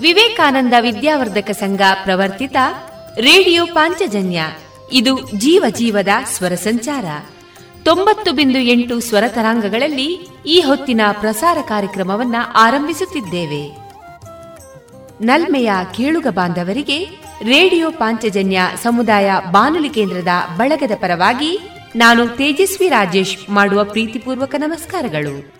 ವಿವೇಕಾನಂದ ವಿದ್ಯಾವರ್ಧಕ ಸಂಘ ಪ್ರವರ್ತಿತ ರೇಡಿಯೋ ಪಾಂಚಜನ್ಯ. ಇದು ಜೀವ ಜೀವದ ಸ್ವರ ಸಂಚಾರ. ತೊಂಬತ್ತು ಬಿಂದು ಎಂಟು ಸ್ವರ ತರಾಂಗಗಳಲ್ಲಿ ಈ ಹೊತ್ತಿನ ಪ್ರಸಾರ ಕಾರ್ಯಕ್ರಮವನ್ನ ಆರಂಭಿಸುತ್ತಿದ್ದೇವೆ. ನಲ್ಮೆಯ ಕೇಳುಗ ಬಾಂಧವರಿಗೆ ರೇಡಿಯೋ ಪಾಂಚಜನ್ಯ ಸಮುದಾಯ ಬಾನುಲಿ ಕೇಂದ್ರದ ಬಳಗದ ಪರವಾಗಿ ನಾನು ತೇಜಸ್ವಿ ರಾಜೇಶ್ ಮಾಡುವ ಪ್ರೀತಿಪೂರ್ವಕ ನಮಸ್ಕಾರಗಳು.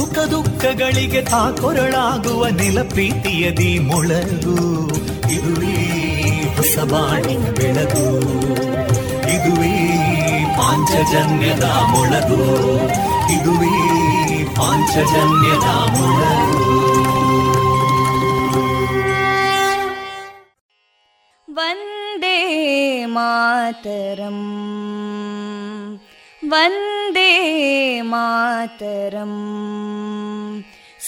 ಸುಖ ದುಃಖಗಳಿಗೆ ತಾಕೊರಳಾಗುವ ನೆಲ ಪ್ರೀತಿಯದಿ ಮೊಳಗು ಇದುವೇ ಹೊಸಬಾಣಿನ ಬೆಳಗು ಇದುವೇ ಪಾಂಚಜನ್ಯದ ಮೊಳಗು ಇದುವೇ ಪಾಂಚಜನ್ಯದ ಮೊಳಗು ವಂದೇ ಮಾತರಂ वन्दे मातरम्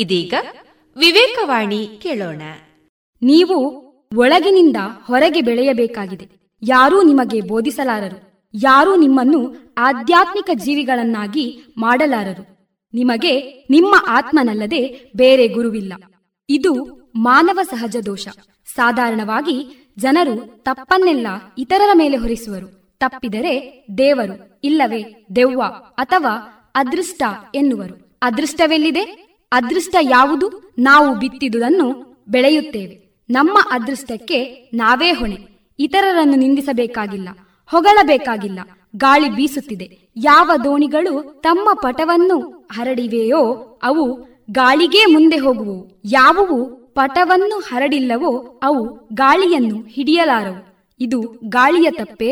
ಇದೀಗ ವಿವೇಕವಾಣಿ ಕೇಳೋಣ. ನೀವು ಒಳಗಿನಿಂದ ಹೊರಗೆ ಬೆಳೆಯಬೇಕಾಗಿದೆ. ಯಾರೂ ನಿಮಗೆ ಬೋಧಿಸಲಾರರು. ಯಾರೂ ನಿಮ್ಮನ್ನು ಆಧ್ಯಾತ್ಮಿಕ ಜೀವಿಗಳನ್ನಾಗಿ ಮಾಡಲಾರರು. ನಿಮಗೆ ನಿಮ್ಮ ಆತ್ಮನಲ್ಲದೆ ಬೇರೆ ಗುರುವಿಲ್ಲ. ಇದು ಮಾನವ ಸಹಜ ದೋಷ. ಸಾಧಾರಣವಾಗಿ ಜನರು ತಪ್ಪನ್ನೆಲ್ಲ ಇತರರ ಮೇಲೆ ಹೊರಿಸುವರು. ತಪ್ಪಿದರೆ ದೇವರು, ಇಲ್ಲವೇ ದೆವ್ವ ಅಥವಾ ಅದೃಷ್ಟ ಎನ್ನುವರು. ಅದೃಷ್ಟವೆಲ್ಲಿದೆ? ಅದೃಷ್ಟ ಯಾವುದು? ನಾವು ಬಿತ್ತಿದುದನ್ನು ಬೆಳೆಯುತ್ತೇವೆ. ನಮ್ಮ ಅದೃಷ್ಟಕ್ಕೆ ನಾವೇ ಹೊಣೆ. ಇತರರನ್ನು ನಿಂದಿಸಬೇಕಾಗಿಲ್ಲ, ಹೊಗಳಬೇಕಾಗಿಲ್ಲ. ಗಾಳಿ ಬೀಸುತ್ತಿದೆ. ಯಾವ ದೋಣಿಗಳು ತಮ್ಮ ಪಟವನ್ನು ಹರಡಿವೆಯೋ ಅವು ಗಾಳಿಗೇ ಮುಂದೆ ಹೋಗುವು ಯಾವುವು ಪಟವನ್ನು ಹರಡಿಲ್ಲವೋ ಅವು ಗಾಳಿಯನ್ನು ಹಿಡಿಯಲಾರವು. ಇದು ಗಾಳಿಯ ತಪ್ಪೆ?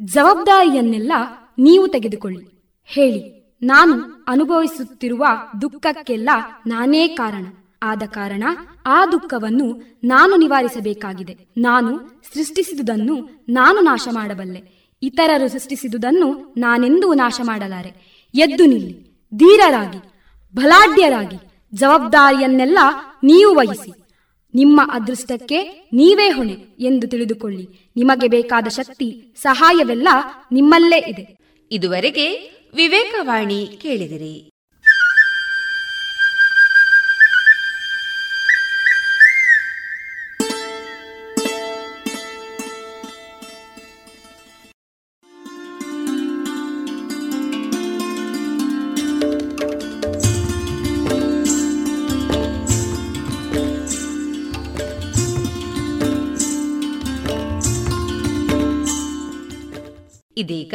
ಜವಾಬ್ದಾರಿಯನ್ನೆಲ್ಲ ನೀವು ತೆಗೆದುಕೊಳ್ಳಿ. ಹೇಳಿ. ನಾನು ಅನುಭವಿಸುತ್ತಿರುವ ದುಃಖಕ್ಕೆಲ್ಲ ನಾನೇ ಕಾರಣ. ಆದ ಕಾರಣ ಆ ದುಃಖವನ್ನು ನಾನು ನಿವಾರಿಸಬೇಕಾಗಿದೆ. ನಾನು ಸೃಷ್ಟಿಸಿದುದನ್ನು ನಾನು ನಾಶ ಮಾಡಬಲ್ಲೆ ಇತರರು ಸೃಷ್ಟಿಸಿದುದನ್ನು ನಾನೆಂದೂ ನಾಶ ಮಾಡಲಾರೆ ಎದ್ದು ನಿಲ್ಲಿ, ಧೀರರಾಗಿ, ಬಲಾಢ್ಯರಾಗಿ, ಜವಾಬ್ದಾರಿಯನ್ನೆಲ್ಲ ನೀವು ವಹಿಸಿ. ನಿಮ್ಮ ಅದೃಷ್ಟಕ್ಕೆ ನೀವೇ ಹೊಣೆ ಎಂದು ತಿಳಿದುಕೊಳ್ಳಿ. ನಿಮಗೆ ಬೇಕಾದ ಶಕ್ತಿ, ಸಹಾಯವೆಲ್ಲ ನಿಮ್ಮಲ್ಲೇ ಇದೆ. ಇದುವರೆಗೆ ವಿವೇಕವಾಣಿ ಕೇಳಿದಿರಿ. ಇದೀಗ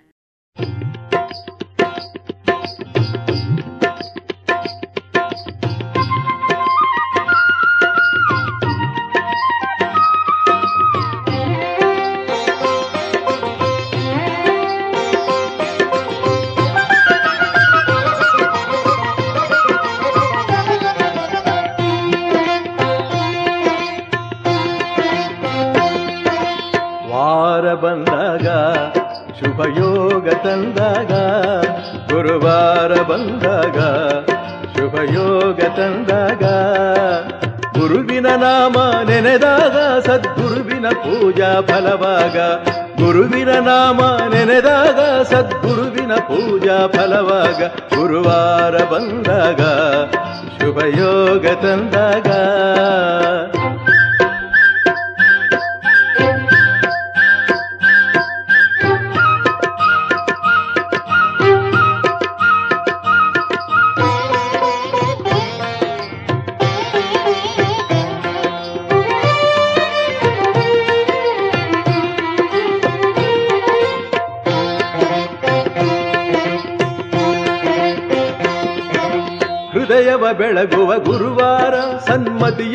ನಾಮ ನೆನೆದಾಗ ಸದ್ಗುರುವಿನ ಪೂಜಾ ಫಲವಾಗ. ಗುರುವಿನ ನಾಮ ನೆನೆದಾಗ ಸದ್ಗುರುವಿನ ಪೂಜಾ ಫಲವಾಗ. ಗುರುವಾರ ಬಂದಾಗ ಶುಭಯೋಗ ತಂದಾಗ.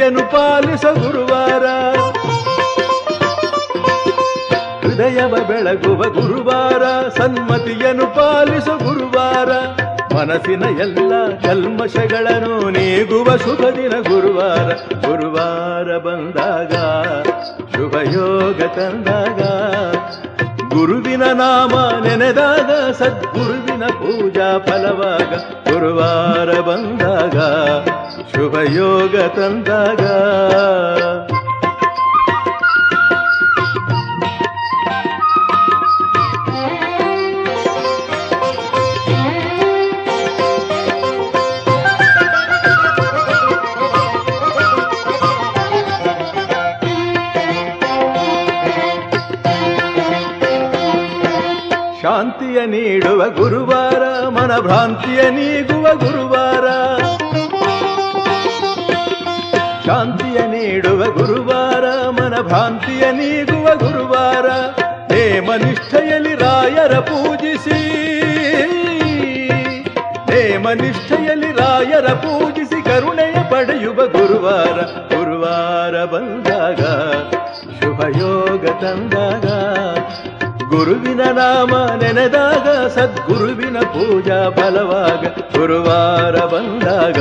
ಸನ್ಮತಿಯನ್ನು ಪಾಲಿಸ ಗುರುವಾರ. ಹೃದಯವ ಬೆಳಗುವ ಗುರುವಾರ, ಸನ್ಮತಿಯನ್ನು ಪಾಲಿಸ ಗುರುವಾರ. ಮನಸ್ಸಿನ ಎಲ್ಲ ಕಲ್ಮಶಗಳನ್ನು ನೀಗುವ ಶುಭ ದಿನ ಗುರುವಾರ. ಗುರುವಾರ ಬಂದಾಗ, ಶುಭಯೋಗ ತಂದಾಗ, ಗುರುವಿನ ನಾಮ ನೆನೆದಾಗ, ಸದ್ಗುರುವಿನ ಪೂಜಾ ಫಲವಾಗ ಗುರುವಾರ ಬಂದಾಗ ಶುಭಯೋಗ ತಂದಾಗ. ಶಾಂತಿಯ ನೀಡುವ ಗುರುವಾರ ಮನಭ್ರಾಂತಿಯ ನೀಗುವ ಗುರುವಾರ. ನೀಡುವ ಗುರುವಾರ, ಮನಭ್ರಾಂತಿಯ ನೀಗುವ ಗುರುವಾರ ಹೇಮನಿಷ್ಠೆಯಲ್ಲಿ ರಾಯರ ಪೂಜಿಸಿ. ಹೇಮನಿಷ್ಠೆಯಲ್ಲಿ ರಾಯರ ಪೂಜಿಸಿ ಕರುಣೆಯ ಪಡೆಯುವ ಗುರುವಾರ ಗುರುವಾರ ಬಂದಾಗ ಶುಭಯೋಗ ತಂದಾಗ, ಗುರುವಿನ ನಾಮ ನೆನೆದಾಗ, ಸದ್ಗುರುವಿನ ಪೂಜಾ ಬಲವಾಗ ಗುರುವಾರ ಬಂದಾಗ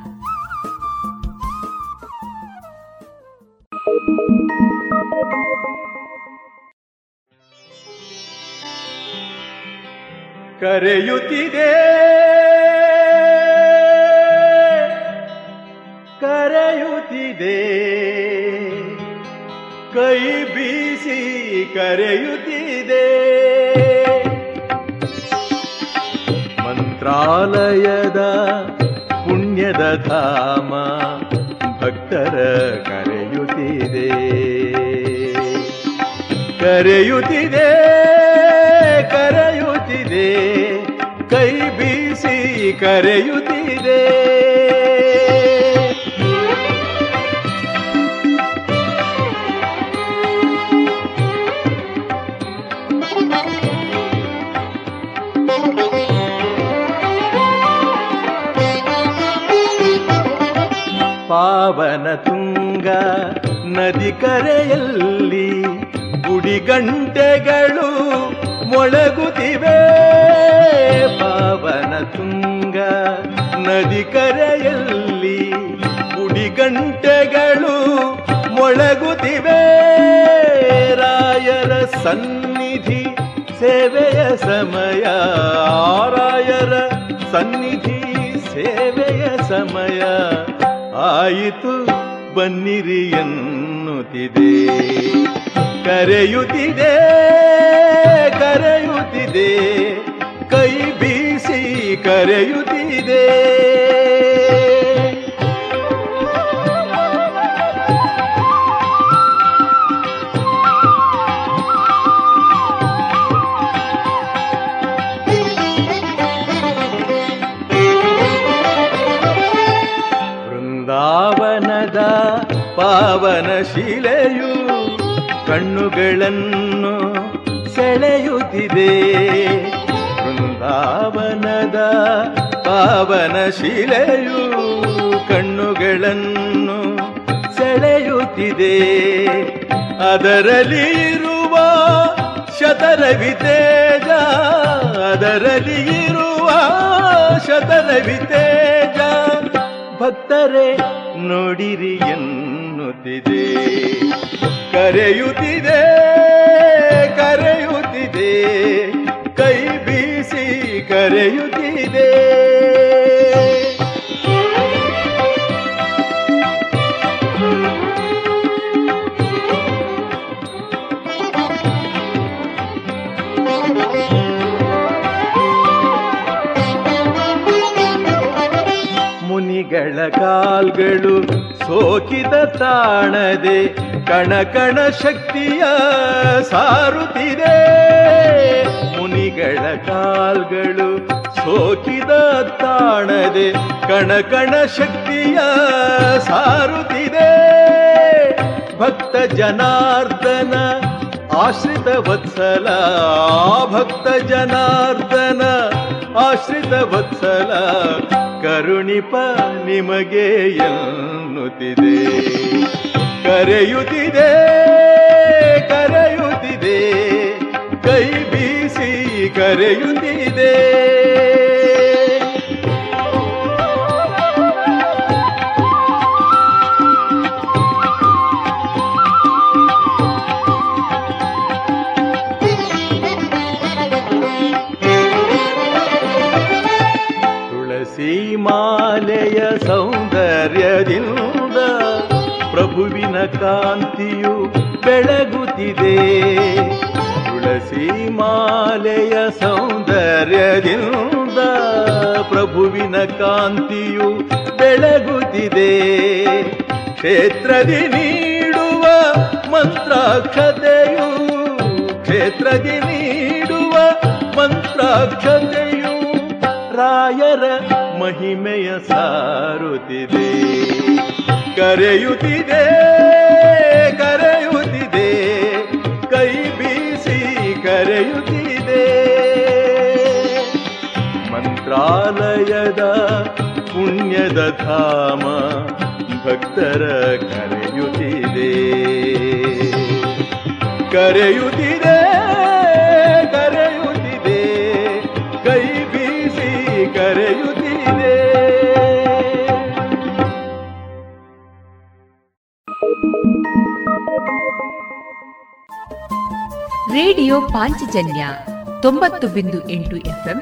ಕರೆಯುತ್ತಿದೆ. ಕರೆಯುತ್ತಿದೆ. ಕೈ ಬೀಸಿ ಕರೆಯುತ್ತಿದೆ. ಮಂತ್ರಾಲಯದ ಪುಣ್ಯದ ಧಾಮ ಭಕ್ತರ ಕರೆಯುತ್ತಿದೆ. ಕರೆಯುತ್ತಿದೆ. ಕೈ ಬೀಸಿ ಕರೆಯುತ್ತಿದೆ. ಪಾವನ ತುಂಗ ನದಿ ಕರೆಯಲ್ಲಿ ಗುಡಿಗಂಟೆಗಳು ಮೊಳಗುತ್ತಿವೆ. ಪಾವನ ತುಂಗ ನದಿ ಕರೆಯಲ್ಲಿ ಗುಡಿಗಂಟೆಗಳು ಮೊಳಗುತ್ತಿವೆ. ರಾಯರ ಸನ್ನಿಧಿ ಸೇವೆಯ ಸಮಯ. ರಾಯರ ಸನ್ನಿಧಿ ಸೇವೆಯ ಸಮಯ. ಆಯಿತು ಬನ್ನಿರಿ ಎನ್ನುತ್ತಿದೆ. ಕರೆಯುತ್ತಿದೆ ಕರೆಯುತ್ತಿದೆ. ಕೈ ಬೀಸಿ ಕರೆಯುತ್ತಿದೆ. ವೃಂದಾವನದ ಪಾವನ ಶಿಲೆಯು ಕಣ್ಣುಗಳನ್ನು ಸೆಳೆಯುತ್ತಿದೆ. ಬೃಂದಾವನದ ಪಾವನ ಶಿಲೆಯು ಕಣ್ಣುಗಳನ್ನು ಸೆಳೆಯುತ್ತಿದೆ. ಅದರಲ್ಲಿ ಇರುವ ಶತರವಿ ತೇಜ, ಅದರಲ್ಲಿ ಇರುವ ಶತರವಿ ತೇಜ, ಭಕ್ತರೇ ನೋಡಿರಿ ಎನ್ನುತ್ತಿದೆ. ಕರೆಯುತ್ತಿದೆ ಕರೆಯುತ್ತಿದೆ, ಕೈ ಬೀಸಿ ಕರೆಯುತ್ತಿದೆ. ಮುನಿಗಳ ಕಾಲ್ಗಳು ಸೋಕಿದ ತಾಣದೆ ಕಣ ಕಣ ಶಕ್ತಿಯ ಸಾರುತ್ತಿದೆ. ಮುನಿಗಳ ಕಾಲ್ಗಳು ಸೋಕಿದ ತಾಣದೆ ಕಣ ಕಣ ಶಕ್ತಿಯ ಸಾರುತ್ತಿದೆ. ಭಕ್ತ ಜನಾರ್ದನ ಆಶ್ರಿತ ವತ್ಸಲ, ಭಕ್ತ ಜನಾರ್ದನ ಆಶ್ರಿತ ವತ್ಸಲ, ಕರುಣಿಪ ನಿಮಗೆ ಎನ್ನುತ್ತಿದೆ. ಕರೆಯುತ್ತಿದೆ. ಕರೆಯುತ್ತಿದೆ. ತುಳಸಿ ಮಾಲೆಯ ಸೌಂದರ್ಯದಿಂದ ಪ್ರಭುವಿನ ಕಾಂತಿಯು ಬೆಳಗುತ್ತಿದೆ. ಮಾಲೆಯ ಸೌಂದರ್ಯದಿಂದ ಪ್ರಭುವಿನ ಕಾಂತಿಯು ಬೆಳಗುತ್ತಿದೆ. ಕ್ಷೇತ್ರದಿ ನೀಡುವ ಮಂತ್ರಾಕ್ಷತೆಯು, ಕ್ಷೇತ್ರದಿ ನೀಡುವ ಮಂತ್ರಾಕ್ಷತೆಯು ರಾಯರ ಮಹಿಮೆಯ ಸಾರುತ್ತಿದೆ. ಕರೆಯುತ್ತಿದೆ. ಮಂತ್ರಾಲಯದ ಪುಣ್ಯದ ಧಾಮ ಭಕ್ತರ ಕರೆಯುತ್ತಿದೆ. ಕರೆಯುತ್ತಿದೆ ಕರೆಯುತ್ತಿದೆ, ಕೈ ಬೀಸಿ ಕರೆಯುತ್ತಿದೆ. ರೇಡಿಯೋ ಪಾಂಚಜನ್ಯ ತೊಂಬತ್ತು ಬಿಂದು ಎಂಟು ಎಫ್ಎಂ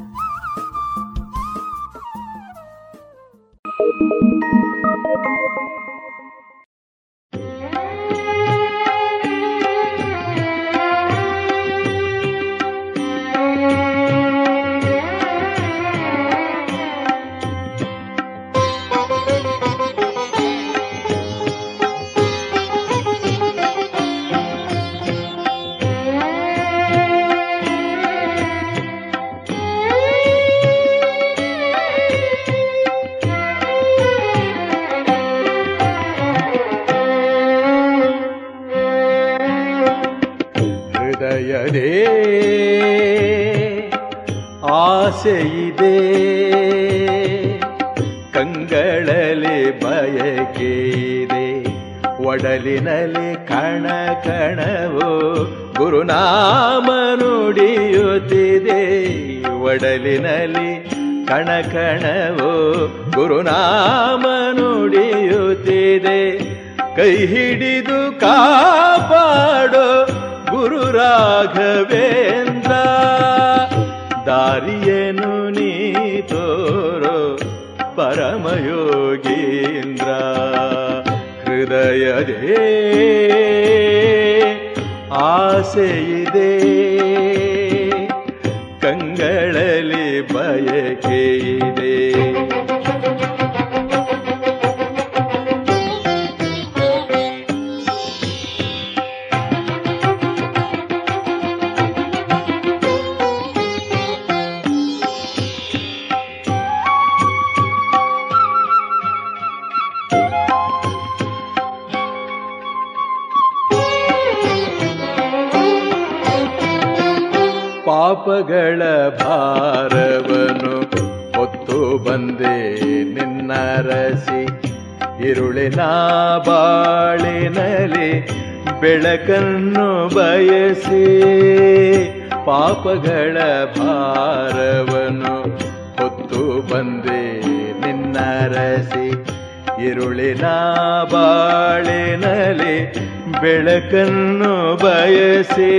ಬೆಳಕನ್ನು ಬಯಸಿ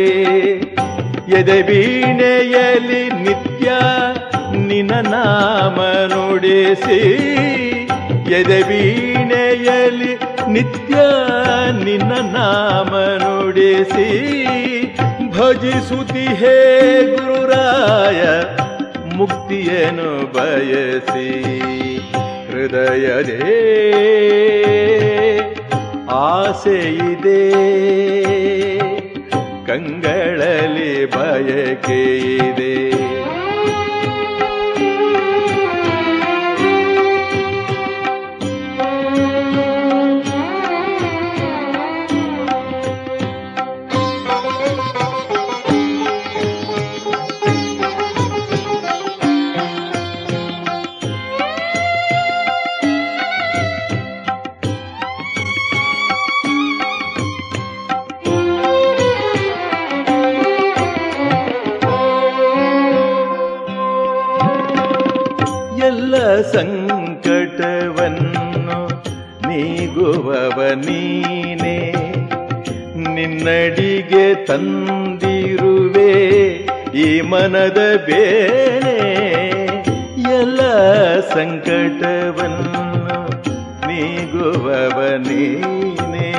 ಎದೆ ವೀಣೆಯಲ್ಲಿ ನಿತ್ಯ ನಿನ ನಾಮ ನುಡಿಸಿ ಎದೆ ವೀಣೆಯಲ್ಲಿ ನಿತ್ಯ ನಿನ್ನ ನಾಮ ನುಡಿಸಿ ಭಜಿಸುತಿ ಹೇ ಗುರುರಾಯ, ಮುಕ್ತಿಯನ್ನು ಬಯಸಿ ಹೃದಯದೇ ಆಸೆಯಿದೆ ಕಂಗಳಲ್ಲಿ ಬಯಕೆ ಮನದ ಬೇಳೆ ಎಲ್ಲ ಸಂಕಟವನ್ನು ನೀಗುವವ ನೀನೇ.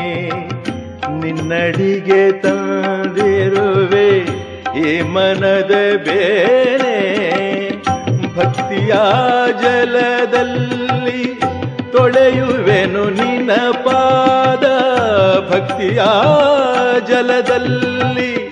ನಿನ್ನಡಿಗೆ ತಂದಿರುವೆ ಈ ಮನದ ಬೇಳೆ ಭಕ್ತಿಯ ಜಲದಲ್ಲಿ ತೊಳೆಯುವೆನು ನಿನ್ನ ಪಾದ. ಭಕ್ತಿಯ ಜಲದಲ್ಲಿ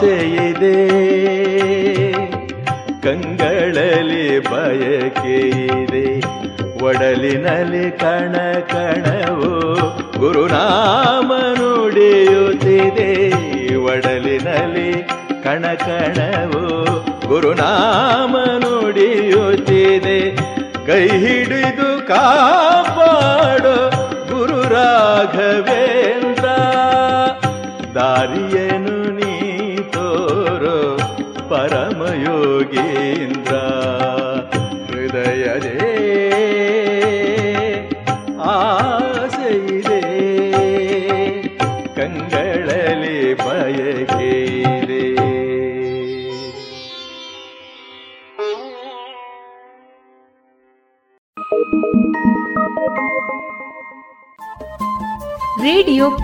ಆಸೆಯಿದೆ. ಕಂಗಳಲಿ ಬಯಕೆಯಿದೆ. ಒಡಲಿನಲ್ಲಿ ಕಣ ಕಣವು ಗುರುನಾಮ ನುಡಿಯುತ್ತಿದೆ ಒಡಲಿನಲ್ಲಿ ಕಣ ಕಣವು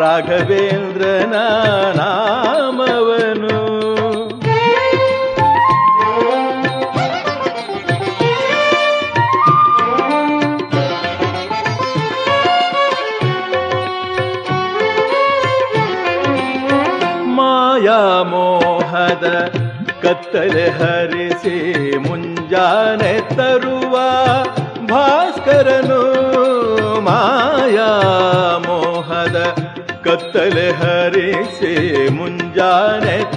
ರಾಘವೇಂದ್ರನ ನಾಮವನು. ಮಾಯಾ ಮೋಹದ ಕತ್ತಲೆ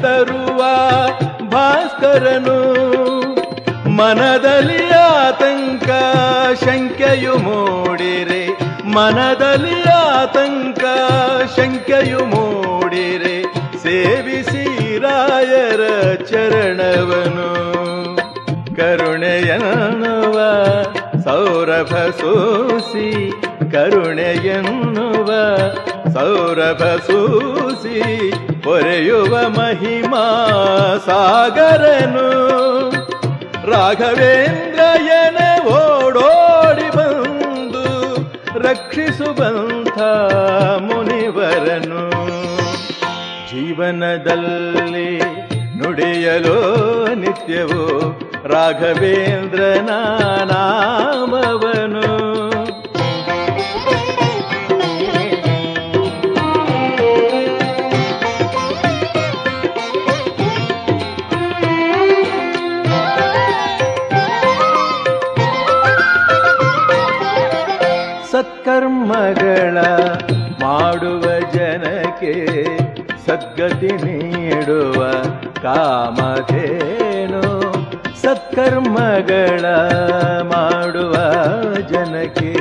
ತರುವ ಭಾಸ್ಕರನು ಮನದಲ್ಲಿ ಆತಂಕ ಶಂಕೆಯು ಮೂಡಿರೆ. ಮನದಲ್ಲಿ ಆತಂಕ ಶಂಕೆಯು ಮೂಡಿರೆ. ಸೇವಿಸಿ ರಾಯರ ಚರಣವನು. ಕರುಣೆಯನ್ನುವ ಸೌರಭ ಸೂಸಿ, ಕರುಣೆಯನ್ನುವ ಸೌರಭ ಸೂಸಿ ಹೊರೆಯುವ ಮಹಿಮಾ ಸಾಗರನು. ರಾಘವೇಂದ್ರಯನ ಓಡೋಡಿ ಬಂದು ರಕ್ಷಿಸುವಂಥ ಮುನಿವರನು. ಜೀವನದಲ್ಲಿ ನುಡಿಯಲು ನಿತ್ಯವೋ ರಾಘವೇಂದ್ರನ ನಾಮವನು ಮಾಡುವ ಜನಕ್ಕೆ ಸದ್ಗತಿ ನೀಡುವ ಕಾಮಧೇನು ಸತ್ಕರ್ಮಗಳ ಮಾಡುವ ಜನಕ್ಕೆ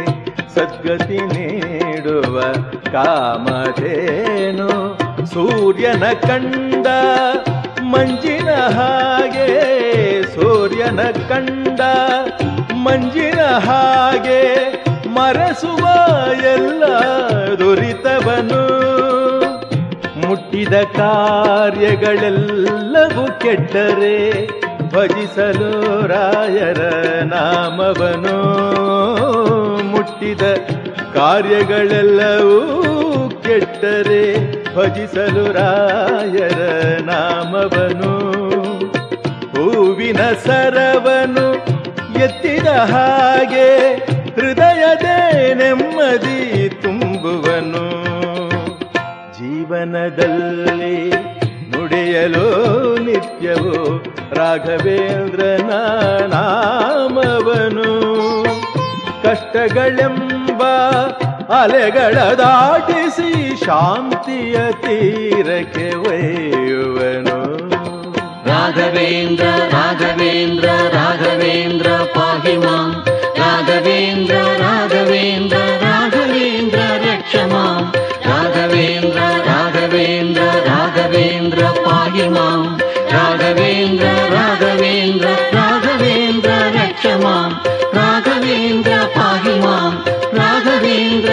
ಸದ್ಗತಿ ನೀಡುವ ಕಾಮಧೇನು ಸೂರ್ಯನ ಕಂಡ ಮಂಜಿನ ಹಾಗೆ ಸೂರ್ಯನ ಕಂಡ ಮಂಜಿನ ಹಾಗೆ ಮರೆಸುವ ಎಲ್ಲ ದುರಿತವನು. ಮುಟ್ಟಿದ ಕಾರ್ಯಗಳೆಲ್ಲವೂ ಕೆಟ್ಟರೆ ಭಜಿಸಲು ರಾಯರ ನಾಮವನು. ಮುಟ್ಟಿದ ಕಾರ್ಯಗಳೆಲ್ಲವೂ ಕೆಟ್ಟರೆ ಭಜಿಸಲು ರಾಯರ ನಾಮವನು. ಹೂವಿನ ಸರವನು ಎತ್ತಿದ ಹಾಗೆ ಹೃದಯದೇ ನೆಮ್ಮದಿ ತುಂಬುವನು. ಜೀವನದಲ್ಲಿ ನುಡಿಯಲು ನಿತ್ಯವೋ ರಾಘವೇಂದ್ರನ ನಾಮವನು. ಕಷ್ಟಗಳೆಂಬ ಅಲೆಗಳ ದಾಟಿಸಿ ಶಾಂತಿಯ ತೀರಕ್ಕೆ ಒಯ್ಯುವನು. ರಾಘವೇಂದ್ರ ರಾಘವೇಂದ್ರ ರಾಘವೇಂದ್ರ ಪಾಹಿ ಮಾಂ ರಾಘವೇಂದ್ರ ರಾಘವೇಂದ್ರ ರಾಘವೇಂದ್ರ ರಕ್ಷ ಮಾಂ ರಾಘವೇಂದ್ರ ರಾಘವೇಂದ್ರ ರಾಘವೇಂದ್ರ ಪಾಹಿ ಮಾಂ ರಾಘವೇಂದ್ರ ರಾಘವೇಂದ್ರ ರಾಘವೇಂದ್ರ ರಕ್ಷ ಮಾಂ ರಾಘವೇಂದ್ರ ಪಾಹಿ ಮಾಂ ರಾಘವೇಂದ್ರ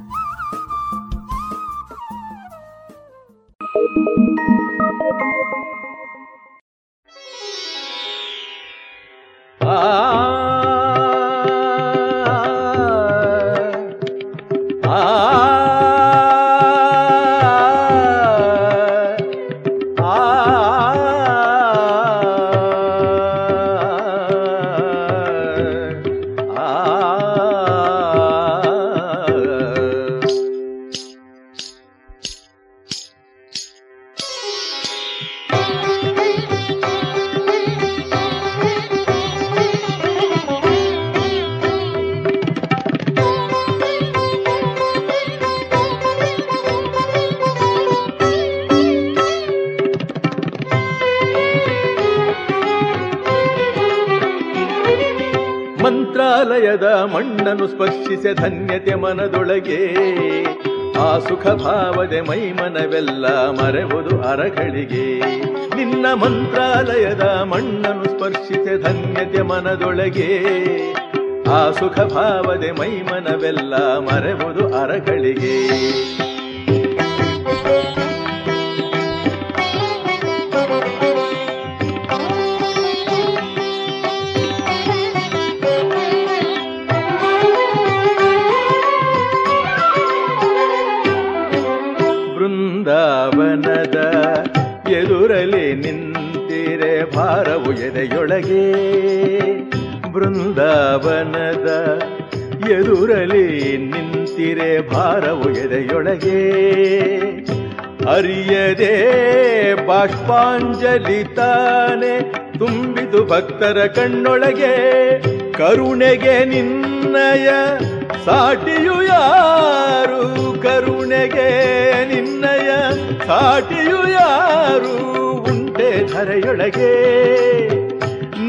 ಸ್ಪರ್ಶಿಸೆ ಧನ್ಯತೆ ಮನದೊಳಗೆ. ಆ ಸುಖ ಭಾವದೆ ಮೈಮನವೆಲ್ಲ ಮರೆವುದು ಅರಗಳಿಗೆ. ನಿನ್ನ ಮಂತ್ರಾಲಯದ ಮಣ್ಣನ್ನು ಸ್ಪರ್ಶಿಸ ಧನ್ಯತೆ ಮನದೊಳಗೆ. ಆ ಸುಖ ಭಾವದೆ ಮೈಮನವೆಲ್ಲ ಮರೆವುದು ಅರಗಳಿಗೆ. ಎದೆಯೊಳಗೆ ಅರಿಯದೆ ಬಾಷ್ಪಾಂಜಲಿ ತಾನೆ ತುಂಬಿದು ಭಕ್ತರ ಕಣ್ಣೊಳಗೆ ಕರುಣೆಗೆ ನಿನ್ನಯ ಸಾಟಿಯು ಯಾರು? ಕರುಣೆಗೆ ನಿನ್ನಯ ಸಾಟಿಯು ಯಾರು? ಉಂಟೆ ಧರೆಯೊಳಗೆ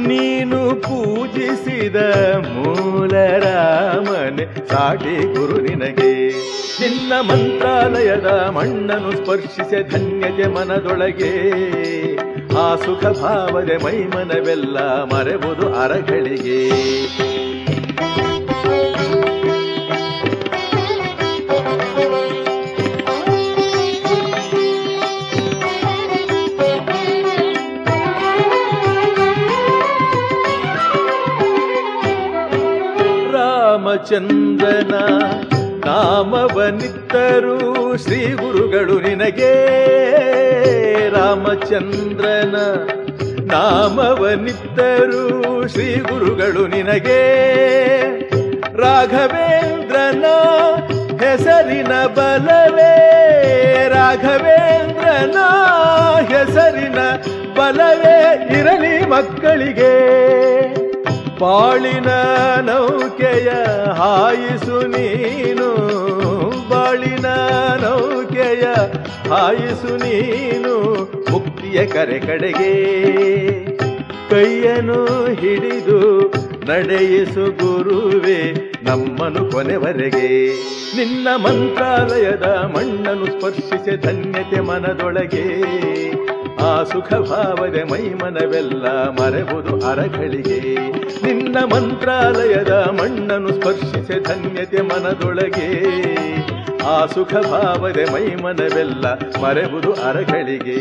ನೀನು ಪೂಜಿಸಿದ ಮೂಲ ರಾಮನೆ. ಸಾಟಿ ಗುರು ನಿನಗೆ ನಿನ್ನ ಮಂತ್ರಾಲಯದ ಮಣ್ಣನ್ನು ಸ್ಪರ್ಶಿಸೆ ಧನ್ಯತೆ ಮನದೊಳಗೆ. ಆ ಸುಖ ಭಾವದೆ ಮೈಮನವೆಲ್ಲ ಮರೆಬೋದು ಅರಗಳಿಗೆ. ರಾಮಚಂದ್ರನ ನಾಮವನಿತ್ತರು ಶ್ರೀ ಗುರುಗಳು ನಿನಗೆ ರಾಮಚಂದ್ರನ ನಾಮವನಿತ್ತರು ಶ್ರೀ ಗುರುಗಳು ನಿನಗೆ ರಾಘವೇಂದ್ರನ ಹೆಸರಿನ ಬಲವೇ ರಾಘವೇಂದ್ರನ ಹೆಸರಿನ ಬಲವೇ ಇರಲಿ ಮಕ್ಕಳಿಗೆ ಪಾಳಿನ ನೌಕೆಯ ಹಾಯಿಸು ನೀನು. ಬಾಳಿನ ನೌಕೆಯ ಹಾಯಿಸು ನೀನು ಮುಕ್ತಿಯ ಕರೆ ಕಡೆಗೆ. ಕೈಯನ್ನು ಹಿಡಿದು ನಡೆಯಿಸು ಗುರುವೆ ನಮ್ಮನು ಕೊನೆವರೆಗೆ. ನಿನ್ನ ಮಂತ್ರಾಲಯದ ಮಣ್ಣನ್ನು ಸ್ಪರ್ಶಿಸಿ ಧನ್ಯತೆ ಮನದೊಳಗೆ. ಆ ಸುಖ ಮೈ ಮೈಮನವೆಲ್ಲ ಮರೆಬುದು ಅರಗಳಿಗೆ. ನಿನ್ನ ಮಂತ್ರಾಲಯದ ಮಣ್ಣನ್ನು ಸ್ಪರ್ಶಿಸಿ ಧನ್ಯತೆ ಮನದೊಳಗೆ. ಆ ಸುಖ ಭಾವದ ಮೈಮನವೆಲ್ಲ ಮರೆಬುದು ಅರಗಳಿಗೆ.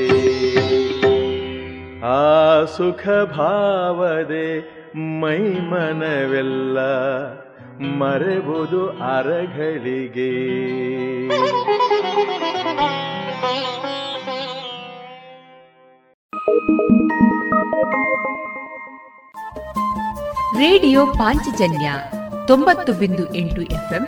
ಆ ಸುಖ ಭಾವದೆ ಮೈಮನವೆಲ್ಲ ಮರೆಬುದು ಅರಗಳಿಗೆ. ರೇಡಿಯೋ ಪಾಂಚಜನ್ಯ ತೊಂಬತ್ತು ಬಿಂದು ಎಂಟು ಎಫ್ಎಂ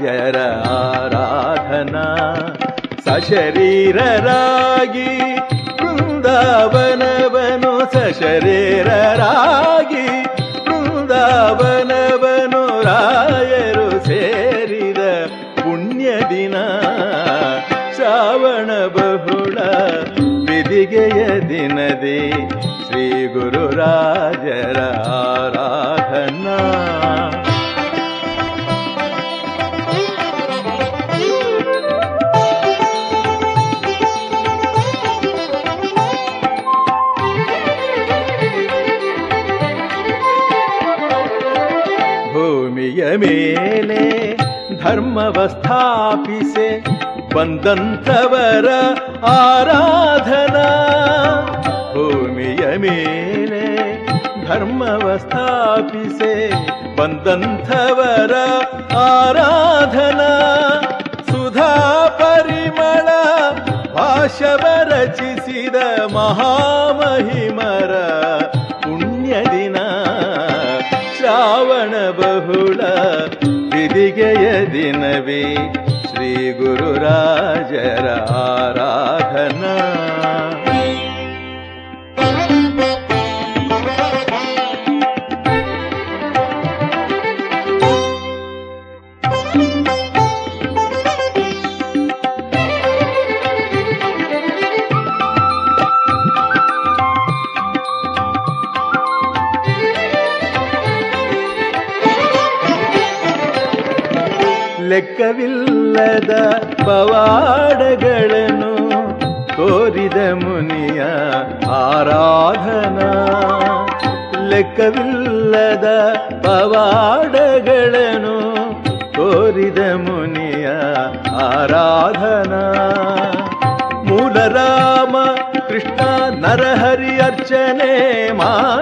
ಗುರುರಾಜರ ಆರಾಧನಾ ಸಶರೀರರಾಗಿ ಬೃಂದಾವನವನು ಸಶರೀರರಾಗಿ ಬೃಂದಾವನವನು ಮೇಲೆ ಧರ್ಮವ ಸ್ಥಾಪಿಸೆ ಬಂದಂಥವರ ಆರಾಧನಾ. ಭೂಮಿಯ ಮೇಲೆ ಧರ್ಮವ ಸ್ಥಾಪಿಸೆ ಬಂದಂಥವರ ಆರಾಧನಾ. ಸುಧಾ ಪರಿಮಳ ಭಾಷವ ರಚಿಸಿದ ಮಹಾಮಹಿಮರ बहुळ विधि न वि श्रीगुरुराजराराधन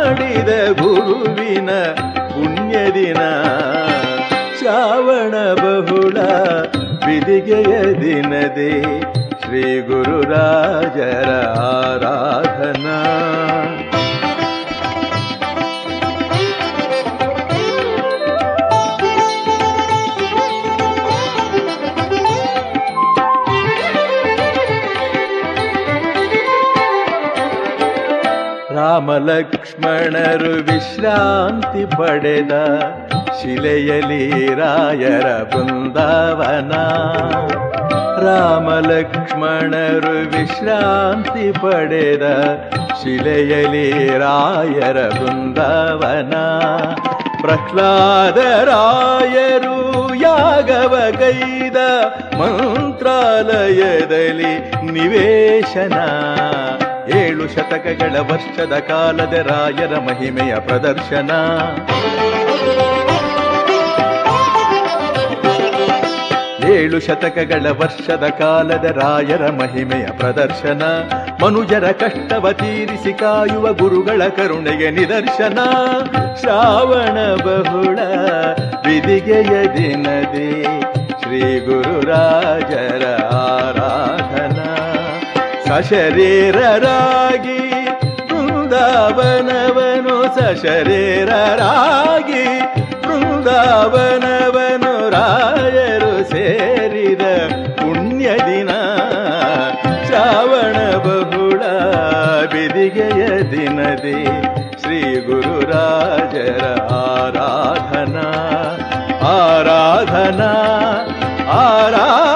ಮಾಡಿದ ಗುರುವಿನ ಪುಣ್ಯ ದಿನ ಶ್ರಾವಣ ಬಹುಳ ಬಿದಿಗೆಯ ದಿನದೇ ಶ್ರೀ ಗುರುರಾಜರ ಆರಾಧನಾ ರಾಮಲಕ್ಷ್ಮಣರು ವಿಶ್ರಾಂತಿ ಪಡೆದ ಶಿಲೆಯಲಿ ರಾಯರ ಬೃಂದಾವನ ರಾಮಲಕ್ಷ್ಮಣರು ವಿಶ್ರಾಂತಿ ಪಡೆದ ಶಿಲೆಯಲಿ ರಾಯರ ಬೃಂದಾವನ ಪ್ರಹ್ಲಾದರಾಯರು ಯಾಗವ ಗೈದ ಮಂತ್ರಾಲಯದಲ್ಲಿ ನಿವೇಶನ ಏಳು ಶತಕಗಳ ವರ್ಷದ ಕಾಲದ ರಾಯರ ಮಹಿಮೆಯ ಪ್ರದರ್ಶನ. ಏಳು ಶತಕಗಳ ವರ್ಷದ ಕಾಲದ ರಾಯರ ಮಹಿಮೆಯ ಪ್ರದರ್ಶನ. ಮನುಜರ ಕಷ್ಟವ ತೀರಿಸಿ ಕಾಯುವ ಗುರುಗಳ ಕರುಣೆಗೆ ನಿದರ್ಶನ. ಶ್ರಾವಣ ಬಹುಳ ವಿಧಿಗೆಯ ದಿನದೇ ಶ್ರೀ ಗುರುರಾಜರ ಆರಾಧನಾ. ಸಶರೀರರಾಗಿ ಬೃಂದಾವನವನು ಸಶರೀರರಾಗಿ ಬೃಂದಾವನವನು ರಾಯರು ಸೇರಿದ ಪುಣ್ಯ ದಿನ, ಶ್ರಾವಣ ಬಹುಳ ಬಿದಿಗೆಯ ದಿನದಿ, ಶ್ರೀ ಗುರುರಾಜರ ಆರಾಧನಾ ಆರಾಧನಾ ಆರಾಧನಾ.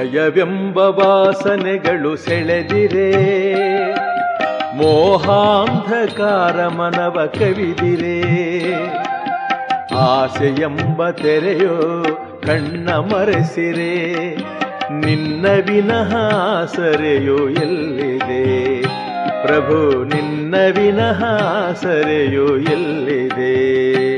ವಿಷಯವೆಂಬ ವಾಸನೆಗಳು ಸೆಳೆದಿರೆ. ಮೋಹಾಂಧಕಾರ ಮನವ ಕವಿದಿರೆ. ಆಸೆಯೆಂಬ ತೆರೆಯೋ ಕಣ್ಣ ಮರೆಸಿರೆ. ನಿನ್ನ ವಿನಃ ಸರೆಯೋ ಎಲ್ಲಿದೆ? ಪ್ರಭು, ನಿನ್ನ ವಿನಃ ಸರೆಯೋ ಎಲ್ಲಿದೆ?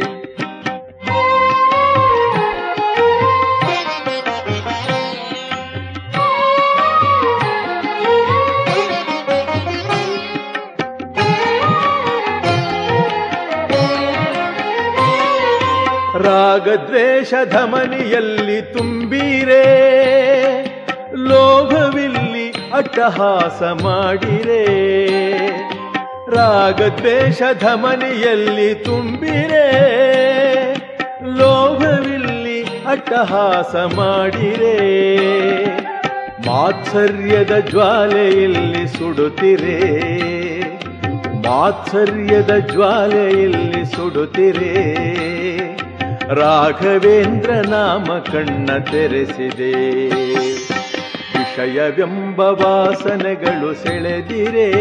ರಾಗದ್ವೇಷ ಧಮನಿಯಲ್ಲಿ ತುಂಬಿರೆ, ಲೋಭವಿಲ್ಲಿ ಅಟ್ಟಹಾಸ ಮಾಡಿರೆ. ರಾಗದ್ವೇಷ ಧಮನಿಯಲ್ಲಿ ತುಂಬಿರೇ, ಲೋಭವಿಲ್ಲಿ ಅಟ್ಟಹಾಸ ಮಾಡಿರೇ. ಮಾತ್ಸರ್ಯದ ಜ್ವಾಲೆಯಲ್ಲಿ ಸುಡುತ್ತಿರೆ, ಮಾತ್ಸರ್ಯದ ಜ್ವಾಲೆಯಲ್ಲಿ ಸುಡುತ್ತಿರೆ. ರಾಘವೇಂದ್ರ ನಾಮ ಕಣ್ಣ ತೆರೆಸಿದೆ. ವಿಷಯವೆಂಬ ವಾಸನೆಗಳು ಸೆಳೆದಿರೆ.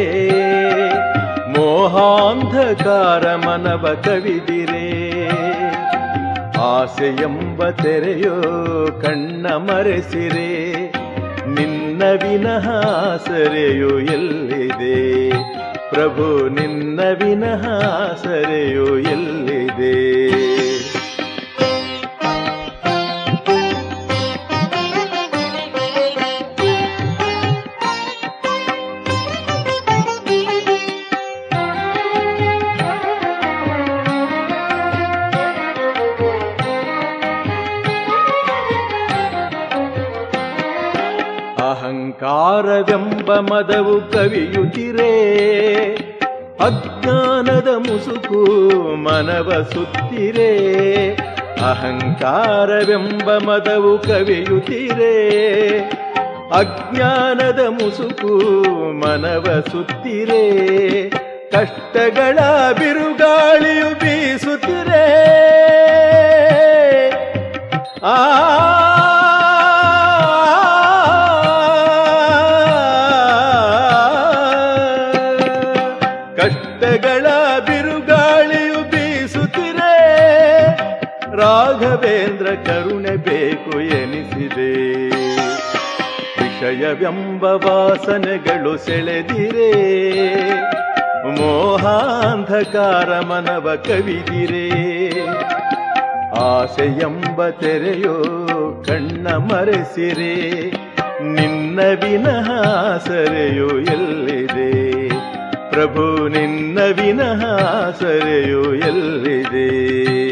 ಮೋಹಾಂಧಕಾರ ಮನವ ಕವಿದಿರೆ. ಆಸೆಯೆಂಬ ತೆರೆಯೋ ಕಣ್ಣ ಮರೆಸಿರೆ. ನಿನ್ನ ವಿನಃ ಸರೆಯು ಎಲ್ಲಿದೆ? ಪ್ರಭು, ನಿನ್ನ ವಿನಃ ಸರೆಯು ಎಲ್ಲಿದೆ? ಅಹಂಕಾರವೆಂಬ ಮದವು ಕವಿಯುತ್ತಿರೇ. ಅಜ್ಞಾನದ ಮುಸುಕು ಮನವ ಸುತ್ತಿರೆ. ಅಹಂಕಾರವೆಂಬ ಮದವು ಕವಿಯುತ್ತಿರೆ. ಅಜ್ಞಾನದ ಮುಸುಕು ಮನವ ಸುತ್ತಿರೆ. ಕಷ್ಟಗಳ ಬಿರುಗಾಳಿಯು ಬೀಸುತ್ತಿರೇ. ಆ ರಾಘವೇಂದ್ರ ಕರುಣೆ ಬೇಕು ಎನಿಸಿದೆ. ವಿಷಯವೆಂಬ ವಾಸನೆಗಳು ಸೆಳೆದಿರೆ. ಮೋಹಾಂಧಕಾರ ಮನವ ಕವಿದಿರೆ. ಆಸೆಯೆಂಬ ತೆರೆಯೋ ಕಣ್ಣ ಮರೆಸಿರೆ. ನಿನ್ನ ವಿನಃ ಸರೆಯೋ ಎಲ್ಲಿದೆ? ಪ್ರಭು, ನಿನ್ನ ವಿನಃ ಸರೆಯೋ ಎಲ್ಲಿದೆ?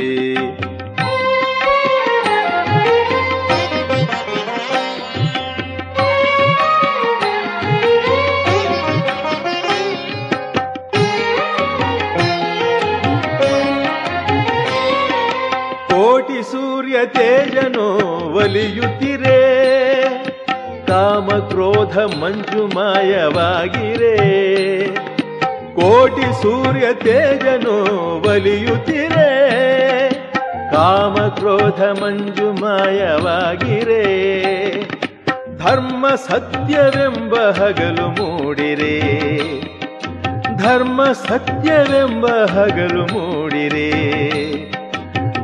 ತೇಜನು ಒಲಿಯುತ್ತಿರೇ, ಕಾಮ ಕ್ರೋಧ ಮಂಜು ಮಾಯವಾಗಿರೇ. ಕೋಟಿ ಸೂರ್ಯ ತೇಜನೋ ಒಲಿಯುತ್ತಿರೇ, ಕಾಮ ಕ್ರೋಧ ಮಂಜು ಮಾಯವಾಗಿರೇ. ಧರ್ಮ ಸತ್ಯವೆಂಬ ಹಗಲು ಮೂಡಿರೆ, ಧರ್ಮ ಸತ್ಯವೆಂಬ ಹಗಲು ಮೂಡಿರೆ.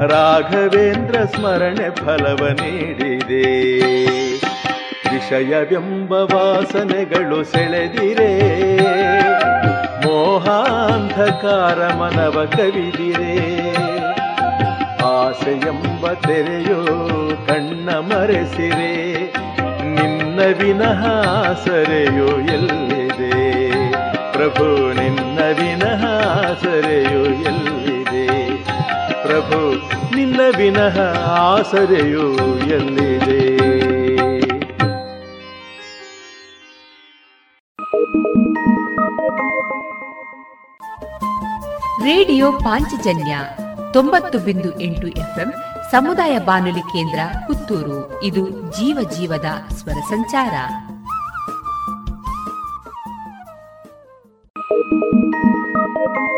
ರಾಘವೇಂದ್ರ ಸ್ಮರಣೆ ಫಲವ ನೀಡಿದೆ. ವಿಷಯವೆಂಬ ವಾಸನೆಗಳು ಸೆಳೆದಿರೆ. ಮೋಹಾಂಧಕಾರ ಮನವ ಕವಿದಿರೆ. ಆಸೆಯೆಂಬ ತೆರೆಯೋ ಕಣ್ಣ ಮರೆಸಿರೆ. ನಿನ್ನ ವಿನಃ ಸರೆಯೋ ಎಲ್ಲಿದೆ? ಪ್ರಭು, ನಿನ್ನ ವಿನಃ ಸರೆಯೋ ಪ್ರಭು ನಿನ್ನ ವಿನಃ ಆಸರೆಯು ಎಲ್ಲಿದೆ? ರೇಡಿಯೋ ಪಾಂಚಜನ್ಯ ತೊಂಬತ್ತು ಬಿಂದು ಎಂಟು ಎಫ್ಎಂ ಸಮುದಾಯ ಬಾನುಲಿ ಕೇಂದ್ರ ಪುತ್ತೂರು. ಇದು ಜೀವ ಜೀವದ ಸ್ವರ ಸಂಚಾರ. thank ತೀರ್ಥರ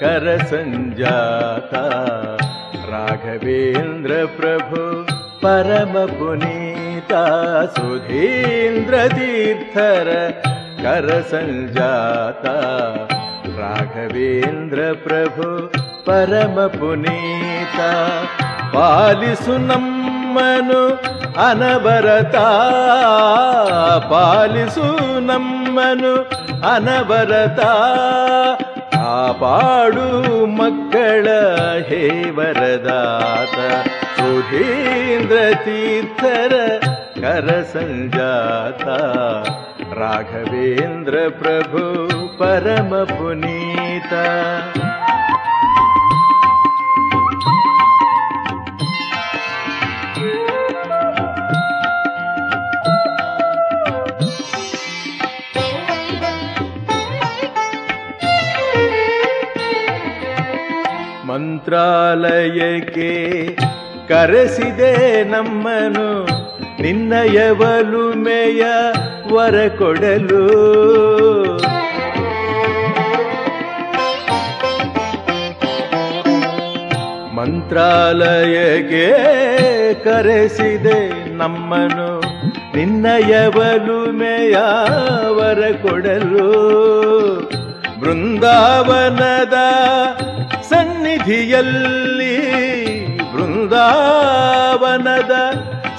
ಕರ ಸಂಜಾತ. ರಾಘವೇಂದ್ರ ಪ್ರಭು ಪರಮ ಪುನೀತ ಸುಧೀಂದ್ರ ತೀರ್ಥರ ಕರ ಸಂಜಾತ. ರಾಘವೇಂದ್ರ ಪ್ರಭು ಪರಮ ಪುನೀತ, ಪಾಲಿಸು ನಮ್ಮನು ಅನವರತ ಪಾಲಿಸು ನಮ್ಮನು ಅನವರತ ಕಾಪಾಡು ಮಕ್ಕಳ ಹೇ ವರದಾತ ಸುಧೀಂದ್ರ ತೀರ್ಥರ ಕರ ಸಂಜಾತ ರಾಘವೇಂದ್ರ ಪ್ರಭು ಪರಮ ಪುನೀತ ಮಂತ್ರಾಲಯಕ್ಕೆ ಕರೆಸಿದೆ ನಮ್ಮನು ನಿನ್ನಯವಲುಮೆಯ ವರ ಕೊಡಲು. ಮಂತ್ರಾಲಯಕ್ಕೆ ಕರೆಸಿದೆ ನಮ್ಮನು ನಿನ್ನಯವಲುಮೆಯ ವರ ಕೊಡಲು. ಬೃಂದಾವನದ ಸನ್ನಿಧಿಯಲ್ಲಿ ಬೃಂದಾವನದ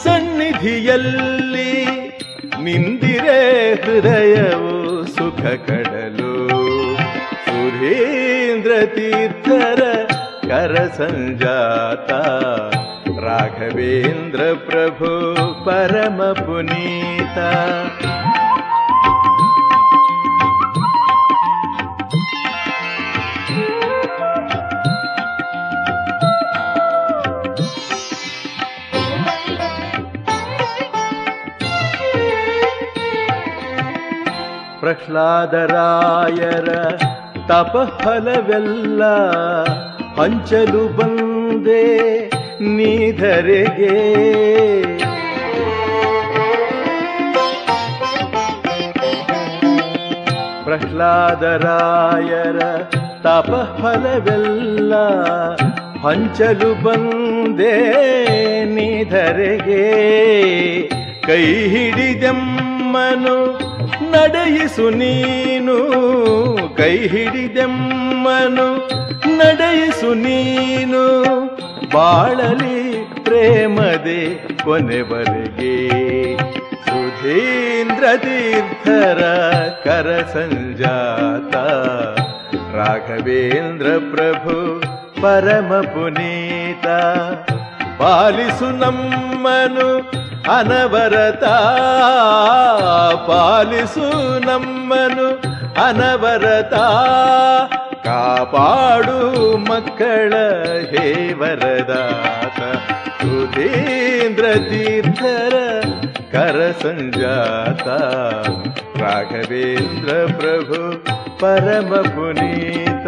ಸನ್ನಿಧಿಯಲ್ಲಿ ನಿಂದಿರೆ ಹೃದಯವು ಸುಖ ಕಡಲು. ಸುಧೀಂದ್ರ ತೀರ್ಥರ ಕರ ಸಂಜಾತ, ರಾಘವೇಂದ್ರ ಪ್ರಭು ಪರಮ ಪುನೀತ. ಪ್ರಹ್ಲಾದರಾಯರ ತಪಫಲವೆಲ್ಲ ಹಂಚಲು ಬಂದೆ ನೀಧರೆಗೆ. ಪ್ರಹ್ಲಾದರಾಯರ ತಪಫಲವೆಲ್ಲ ಹಂಚಲು ಬಂದೆ ನೀಧರೆಗೆ. ಕೈ ಹಿಡಿದೆಮ್ಮನು ನಡೆಯಿಸು ನೀನು, ಕೈ ಹಿಡಿದೆಮ್ಮನು. ನಡೆಯಿಸು ನೀನು, ಬಾಳಲಿ ಪ್ರೇಮದೆ ಕೊನೆವರೆಗೆ. ಸುಧೀಂದ್ರ ತೀರ್ಥರ ಕರ ಸಂಜಾತ, ರಾಘವೇಂದ್ರ ಪ್ರಭು ಪರಮ ಪುನೀತ, ಪಾಲಿಸು ನಮ್ಮನು ಅನವರತ ಪಾಲಿಸು ನಮ್ಮನು ಅನವರತ ಕಾಪಾಡು ಮಕ್ಕಳ ಹೇ ವರದಾತ. ಸುಧೀಂದ್ರ ತೀರ್ಥರ ಕರ ಸಂಜಾತ. ರಾಘವೇಂದ್ರ ಪ್ರಭು ಪರಮ ಪುನೀತ.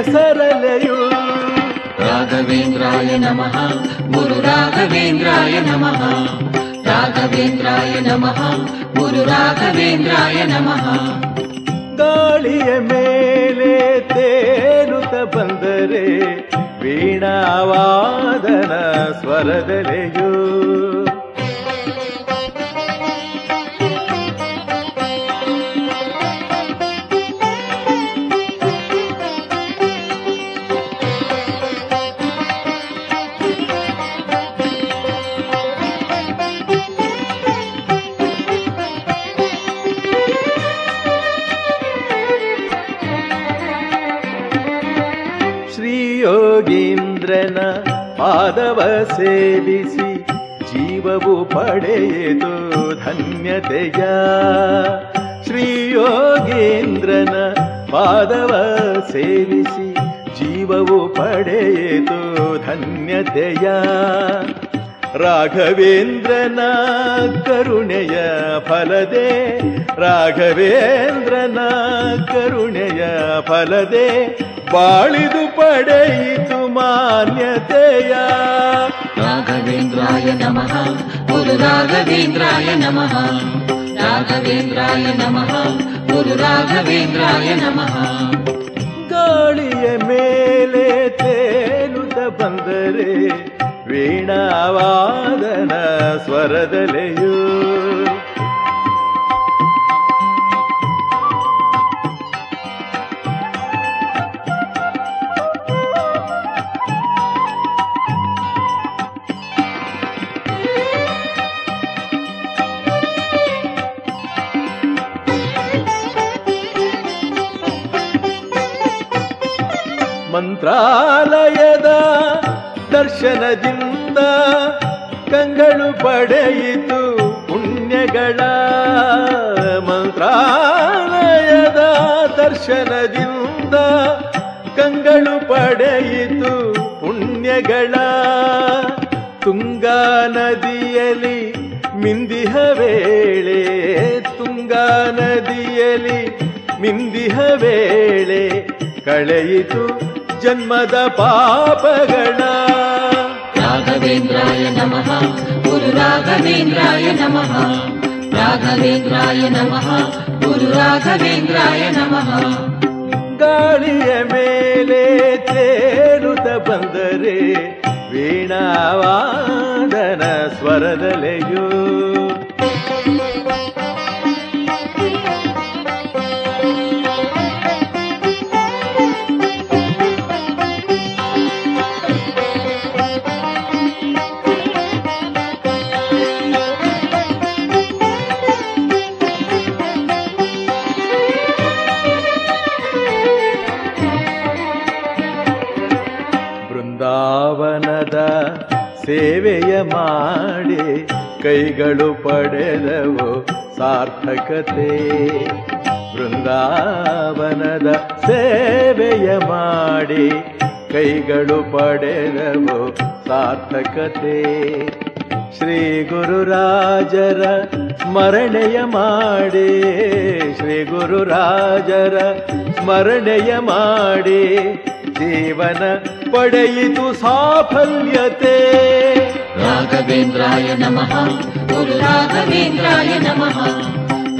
ಹೆಸರಲೆಯು. ರಾಘವೇಂದ್ರಾಯ ನಮಃ. ಗುರು ರಾಘವೇಂದ್ರಾಯ ನಮಃ. ರಾಘವೇಂದ್ರಾಯ ನಮಃ. ಗುರು ರಾಘವೇಂದ್ರಾಯ ನಮಃ. ಗಾಳಿಯ ಮೇಲೆ ತೇಲುತ್ತ ಬಂದರೆ ವೀಣಾವಾದನ ಸ್ವರದಲೆಯು. ಸೇವಿಸಿ ಜೀವವು ಪಡೆಯಿತು ಧನ್ಯತೆಯ. ಶ್ರೀ ಯೋಗೀಂದ್ರನ ಪಾದವ ಸೇವಿಸಿ ಜೀವವು ಪಡೆಯಿತು ಧನ್ಯತೆಯ. ರಾಘವೇಂದ್ರನ ಕರುಣೆಯ ಫಲದೆ, ರಾಘವೇಂದ್ರನ ಕರುಣೆಯ ಫಲದೆ, ಬಾಳಿದು ಪಡೆಯಿತು ಮಾನ್ಯತೆಯ. ರಾಘವೇಂದ್ರಾಯ ನಮಃ ಗುರು ರಾಘವೇಂದ್ರಾಯ ನಮಃ ರಾಘವೇಂದ್ರಾಯ ನಮಃ ಗುರು ರಾಘವೇಂದ್ರಾಯ ನಮಃ ಗಾಳಿಯ ಮೇಲೆ ತೇಲುತ್ತ ಬಂದರೆ ವೀಣಾವಾದನ ಸ್ವರದಲೆಯು ಕಳೆಯಿತು ಜನ್ಮದ ಪಾಪಗಳ ರಾಘವೇಂದ್ರಾಯ ನಮಃ. ಗುರು ರಾಘವೇಂದ್ರಾಯ ನಮಃ. ರಾಘವೇಂದ್ರಾಯ ನಮಃ. ಗುರು ರಾಘವೇಂದ್ರಾಯ ನಮಃ. ಗಾಳಿಯ ಮೇಲೆ ತೇರುತ ಬಂದರೆ ವೀಣಾವಾದನ ಸ್ವರದಲೆಯು. ಕೈಗಳು ಪಡೆದವು ಸಾರ್ಥಕತೆ. ಬೃಂದಾವನದ ಸೇವೆಯ ಮಾಡಿ ಕೈಗಳು ಪಡೆದವು ಸಾರ್ಥಕತೆ. ಶ್ರೀ ಗುರುರಾಜರ ಸ್ಮರಣೆಯ ಮಾಡಿ, ಶ್ರೀ ಗುರುರಾಜರ ಸ್ಮರಣೆಯ ಮಾಡಿ ಜೀವನ ಪಡೆಯಿತು ಸಾಫಲ್ಯತೆ. ರಾಘವೇಂದ್ರಾಯ ನಮಃ. ಗುರು ರಾಘವೇಂದ್ರಾಯ ನಮಃ.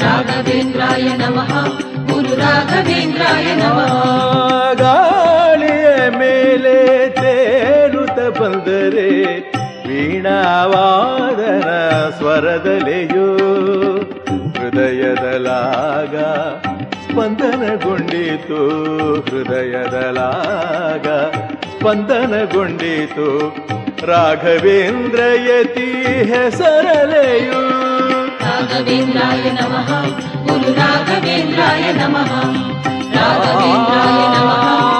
ರಾಘವೇಂದ್ರಾಯ ನಮಃ. ಗುರು ರಾಘವೇಂದ್ರಾಯ ನಮಃ. ಗಾಳಿಯ ಮೇಲೆ ತೇರುತ ಬಂದರೆ ವೀಣಾವಾದನ ಸ್ವರದಲೆಯೂ ಹೃದಯದಲಾಗ ಸ್ಪಂದನಗೊಂಡಿತು ಹೃದಯದಲಾಗ ಸ್ಪಂದನಗೊಂಡಿತು. राघवेन्द्रयतिः सरलयु। राघवेन्द्राय नमः। गुरु राघवेन्द्राय नमः। राघवेन्द्राय नमः।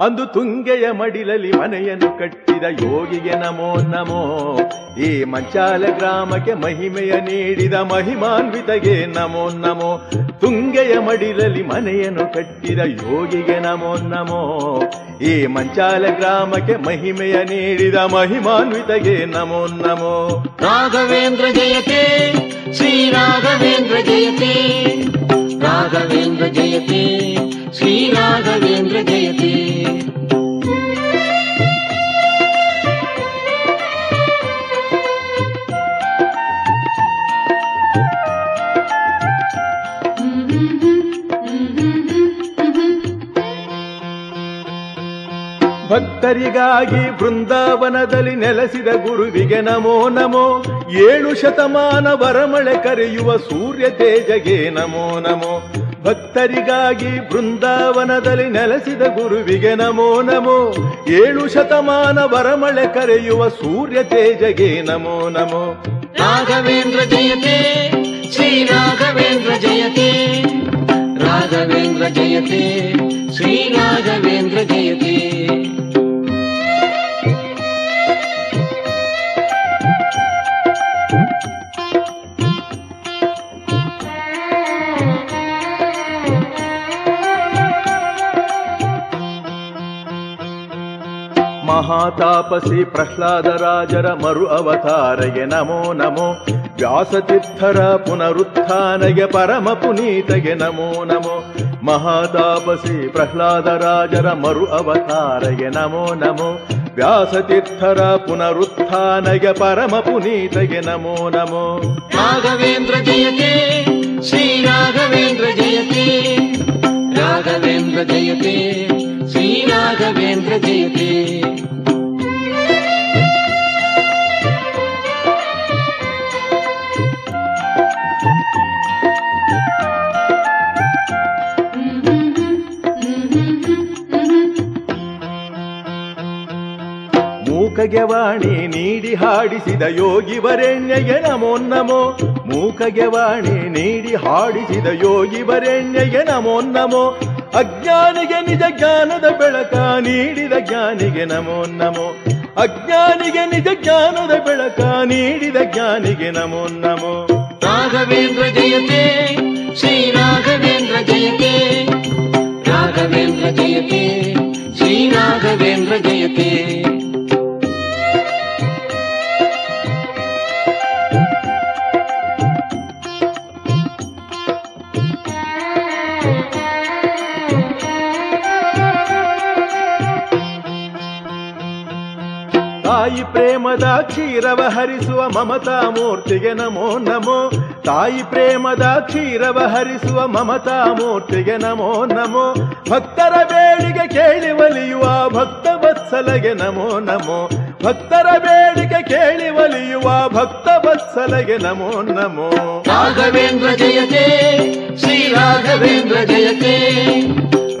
ಅಂದು ತುಂಗೆಯ ಮಡಿಲಲ್ಲಿ ಮನೆಯನ್ನು ಕಟ್ಟಿದ ಯೋಗಿಗೆ ನಮೋ ನಮೋ. ಈ ಮಂಚಾಲ ಗ್ರಾಮಕ್ಕೆ ಮಹಿಮೆಯ ನೀಡಿದ ಮಹಿಮಾನ್ವಿತಗೆ ನಮೋ ನಮೋ. ತುಂಗೆಯ ಮಡಿಲಲ್ಲಿ ಮನೆಯನ್ನು ಕಟ್ಟಿದ ಯೋಗಿಗೆ ನಮೋ ನಮೋ. ಈ ಮಂಚಾಲ ಗ್ರಾಮಕ್ಕೆ ಮಹಿಮೆಯ ನೀಡಿದ ಮಹಿಮಾನ್ವಿತಗೆ ನಮೋ ನಮೋ. ರಾಘವೇಂದ್ರ ಜಯತೆ, ಶ್ರೀ ರಾಘವೇಂದ್ರ ಜಯತೆ. ರಾಘವೇಂದ್ರ ಜಯತೆ, ಶ್ರೀ ರಾಘವೇಂದ್ರ ಜಯತೆ. ಭಕ್ತರಿಗಾಗಿ ಬೃಂದಾವನದಲ್ಲಿ ನೆಲೆಸಿದ ಗುರುವಿಗೆ ನಮೋ ನಮೋ. ಏಳು ಶತಮಾನ ವರಮಳೆ ಕರೆಯುವ ಸೂರ್ಯ ತೇಜಗೆ ನಮೋ ನಮೋ. ಭಕ್ತರಿಗಾಗಿ ಬೃಂದಾವನದಲ್ಲಿ ನೆಲೆಸಿದ ಗುರುವಿಗೆ ನಮೋ ನಮೋ. ಏಳು ಶತಮಾನ ವರಮಳೆ ಕರೆಯುವ ಸೂರ್ಯ ತೇಜಗೆ ನಮೋ ನಮೋ. ರಾಘವೇಂದ್ರ ಜಯತೆ, ಶ್ರೀ ರಾಘವೇಂದ್ರ ಜಯತೆ. ರಾಘವೇಂದ್ರ ಜಯತೆ, ಶ್ರೀ ರಾಘವೇಂದ್ರ ಜಯತೆ. ಮಹಾತಾಪಸಿ ಪ್ರಹ್ಲಾದರಾಜರ ಮರು ಅವತಾರಗೆ ನಮೋ ನಮೋ ವ್ಯಾಸತೀರ್ಥರ ಪುನರುತ್ಥಾನಗೆ ಪರಮ ಪುನೀತಗೆ ನಮೋ ನಮೋ ಮಹಾತಾಪಸಿ ಪ್ರಹ್ಲಾದರಾಜರ ಮರು ಅವತಾರಗೆ ನಮೋ ನಮೋ ವ್ಯಾಸತೀರ್ಥರ ಪುನರುತ್ಥಾನಗೆ ಪರಮ ಪುನೀತಗೆ ನಮೋ ನಮೋ ರಾಘವೇಂದ್ರ ಜಯತೆ ಶ್ರೀ ರಾಘವೇಂದ್ರ ಜಯತೆ ರಾಘವೇಂದ್ರ ಜಯತೆ ಶ್ರೀ ರಾಘವೇಂದ್ರ ಮೂಕಗೆ ನೀಡಿ ಹಾಡಿಸಿದ ಯೋಗಿ ವರೆಣ್ಯಗೆ ನಮೋ ನಮೋ. ಮೂಕಗೆ ವಾಣಿ ನೀಡಿ ಹಾಡಿಸಿದ ಯೋಗಿ ವರೆಣ್ಯಗೆ ನಮೋ ನಮೋ. ಅಜ್ಞಾನಿಗೆ ನಿಜ ಜ್ಞಾನದ ಬೆಳಕ ನೀಡಿದ ಜ್ಞಾನಿಗೆ, ನಮೋ ನಮೋ. ಅಜ್ಞಾನಿಗೆ ನಿಜ ಜ್ಞಾನದ ಬೆಳಕ ನೀಡಿದ ಜ್ಞಾನಿಗೆ, ನಮೋ ನಮೋ. ರಾಘವೇಂದ್ರ ಜಯತೆ, ಶ್ರೀ ರಾಘವೇಂದ್ರ ಜಯತೆ. ರಾಘವೇಂದ್ರ ಜಯತೆ, ಶ್ರೀ ರಾಘವೇಂದ್ರ ಜಯತೆ. ತಾಯಿ ಪ್ರೇಮದ ಕ್ಷೀರವ ಹರಿಸುವ ಮಮತಾ ಮೂರ್ತಿಗೆ ನಮೋ ನಮೋ. ತಾಯಿ ಪ್ರೇಮದ ಕ್ಷೀರವ ಹರಿಸುವ ಮಮತಾ ಮೂರ್ತಿಗೆ ನಮೋ ನಮೋ. ಭಕ್ತರ ಬೇಡಿಗೆ ಕೇಳಿ ಒಲಿಯುವ ಭಕ್ತ ವತ್ಸಲಗೆ ನಮೋ ನಮೋ. ಭಕ್ತರ ಬೇಡಿಕೆ ಕೇಳಿ ಒಲಿಯುವ ಭಕ್ತ ವತ್ಸಲಗೆ ನಮೋ ನಮೋ. ರಾಘವೇಂದ್ರ ಜಯತೆ, ಶ್ರೀ ರಾಘವೇಂದ್ರ ಜಯತೆ.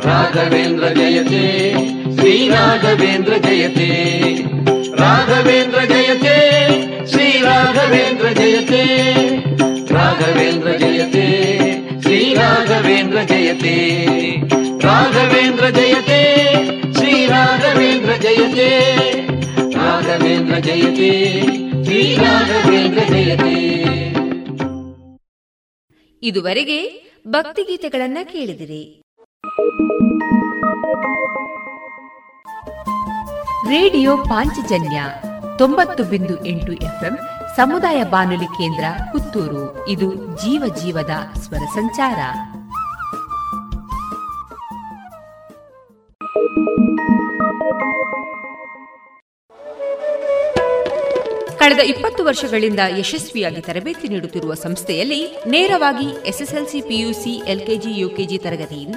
ರಾಘವೇಂದ್ರ ಜಯತೆ, ಶ್ರೀ ರಾಘವೇಂದ್ರ ಜಯತೆ. ರಾಘವೇಂದ್ರ ಜಯತೆ, ಶ್ರೀ ರಾಘವೇಂದ್ರ ಜಯತೆ ರಾಘವೇಂದ್ರ ಜಯತೆ, ಶ್ರೀ ರಾಘವೇಂದ್ರ ಜಯತೆ ರಾಘವೇಂದ್ರ ಜಯತೆ, ಶ್ರೀ ರಾಘವೇಂದ್ರ ಜಯತೆ ರಾಘವೇಂದ್ರ ಜಯತೆ, ಶ್ರೀ ರಾಘವೇಂದ್ರ ಜಯತೆ. ಇದುವರೆಗೆ ಭಕ್ತಿಗೀತೆಗಳನ್ನ ಕೇಳಿದಿರಿ. ರೇಡಿಯೋ ಪಾಂಚಜನ್ಯ ತೊಂಬತ್ತು ಬಿಂದು ಎಂಟು ಎಫ್ಎಂ ಸಮುದಾಯ ಬಾನುಲಿ ಕೇಂದ್ರ ಪುತ್ತೂರು. ಇದು ಜೀವ ಜೀವದ ಸ್ವರ ಸಂಚಾರ. ಕಳೆದ ಇಪ್ಪತ್ತು ವರ್ಷಗಳಿಂದ ಯಶಸ್ವಿಯಾಗಿ ತರಬೇತಿ ನೀಡುತ್ತಿರುವ ಸಂಸ್ಥೆಯಲ್ಲಿ ನೇರವಾಗಿ ಎಸ್ಎಸ್ಎಲ್ಸಿ ಪಿಯುಸಿ ಎಲ್ಕೆಜಿ ಯುಕೆಜಿ ತರಗತಿಯಿಂದ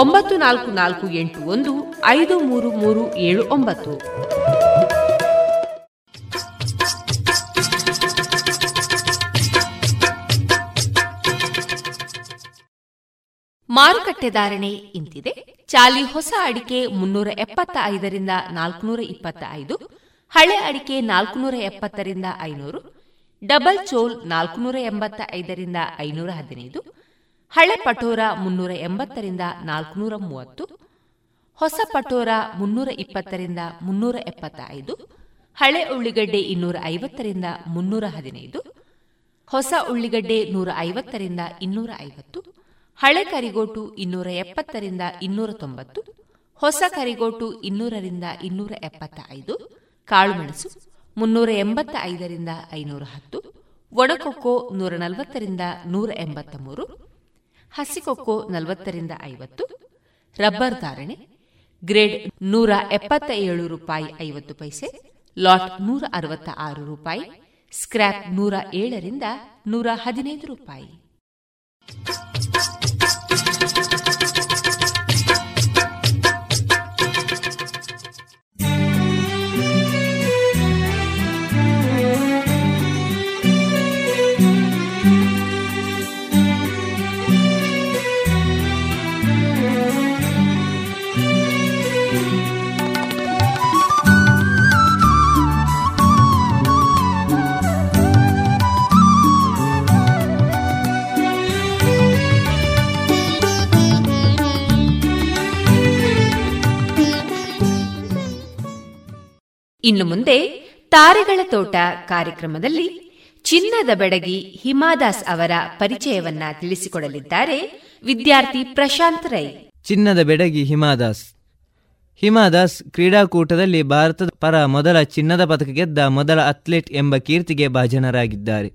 ಒಂಬತ್ತು ನಾಲ್ಕು ನಾಲ್ಕು ಎಂಟು ಒಂದು ಐದು ಮೂರು ಮೂರು ಏಳು ಒಂಬತ್ತು. ಮಾರುಕಟ್ಟೆ ಧಾರಣೆ ಇಂತಿದೆ. ಚಾಲಿ ಹೊಸ ಅಡಿಕೆ ಮುನ್ನೂರ ಎಪ್ಪತ್ತ ಐದರಿಂದ ನಾಲ್ಕುನೂರ ಇಪ್ಪತ್ತ ಐದು ಹಳೆ ಅಡಿಕೆ ನಾಲ್ಕುನೂರ ಎಪ್ಪತ್ತರಿಂದ ಐನೂರು, ಡಬಲ್ ಚೋಲ್ ನಾಲ್ಕುನೂರ ಎಂಬತ್ತ ಐದರಿಂದ ಐನೂರ ಹದಿನೈದು ಹಳೆ ಪಟೋರ ಮುನ್ನೂರ ಎಂಬತ್ತರಿಂದ ನಾಲ್ಕುನೂರ ಮೂವತ್ತು, ಹೊಸ ಪಟೋರ ಮುನ್ನೂರ ಇಪ್ಪತ್ತರಿಂದ ಮುನ್ನೂರ ಎಪ್ಪತ್ತ ಐದು ಹಳೆ ಉಳ್ಳಿಗಡ್ಡೆ ಇನ್ನೂರ ಐವತ್ತರಿಂದ ಮುನ್ನೂರ ಹದಿನೈದು, ಹೊಸ ಉಳ್ಳಿಗಡ್ಡೆ ನೂರ ಐವತ್ತರಿಂದ ಇನ್ನೂರ ಐವತ್ತು, ಹಳೆ ಕರಿಗೋಟು ಇನ್ನೂರ ಎಪ್ಪತ್ತರಿಂದ ಇನ್ನೂರ ತೊಂಬತ್ತು, ಹೊಸ ಕರಿಗೋಟು ಇನ್ನೂರರಿಂದ ಇನ್ನೂರ ಎಪ್ಪತ್ತ ಐದು ಕಾಳುಮೆಣಸು ಮುನ್ನೂರ ಎಂಬತ್ತ ಐದರಿಂದ ಐನೂರ ಹತ್ತು ಒಣಕೊಕ್ಕೋ ನೂರ ನಲವತ್ತರಿಂದ ನೂರ ಎಂಬತ್ತ ಮೂರು ಹಸಿಕೊಕ್ಕೋ ನಲವತ್ತರಿಂದ ಐವತ್ತು, ರಬ್ಬರ್ ಧಾರಣೆ, ಗ್ರೇಡ್ ನೂರ ಎಪ್ಪತ್ತ ಏಳು ರೂಪಾಯಿ ಐವತ್ತು ಪೈಸೆ, ಲಾಟ್ ನೂರ ಅರವತ್ತ ಆರು ರೂಪಾಯಿ, ಸ್ಕ್ರ್ಯಾಪ್ ನೂರ ಏಳರಿಂದ ನೂರ ಹದಿನೈದು ರೂಪಾಯಿ. ಇನ್ನು ಮುಂದೆ ತಾರೆಗಳ ತೋಟ ಕಾರ್ಯಕ್ರಮದಲ್ಲಿ ಚಿನ್ನದ ಬೆಡಗಿ ಹಿಮಾದಾಸ್ ಅವರ ಪರಿಚಯವನ್ನ ತಿಳಿಸಿಕೊಡಲಿದ್ದಾರೆ ವಿದ್ಯಾರ್ಥಿ ಪ್ರಶಾಂತ್ ರೈ. ಚಿನ್ನದ ಬೆಡಗಿ ಹಿಮಾದಾಸ್. ಹಿಮಾದಾಸ್ ಕ್ರೀಡಾಕೂಟದಲ್ಲಿ ಭಾರತದ ಪರ ಮೊದಲ ಚಿನ್ನದ ಪದಕ ಗೆದ್ದ ಮೊದಲ ಅಥ್ಲೆಟ್ ಎಂಬ ಕೀರ್ತಿಗೆ ಭಾಜನರಾಗಿದ್ದಾರೆ.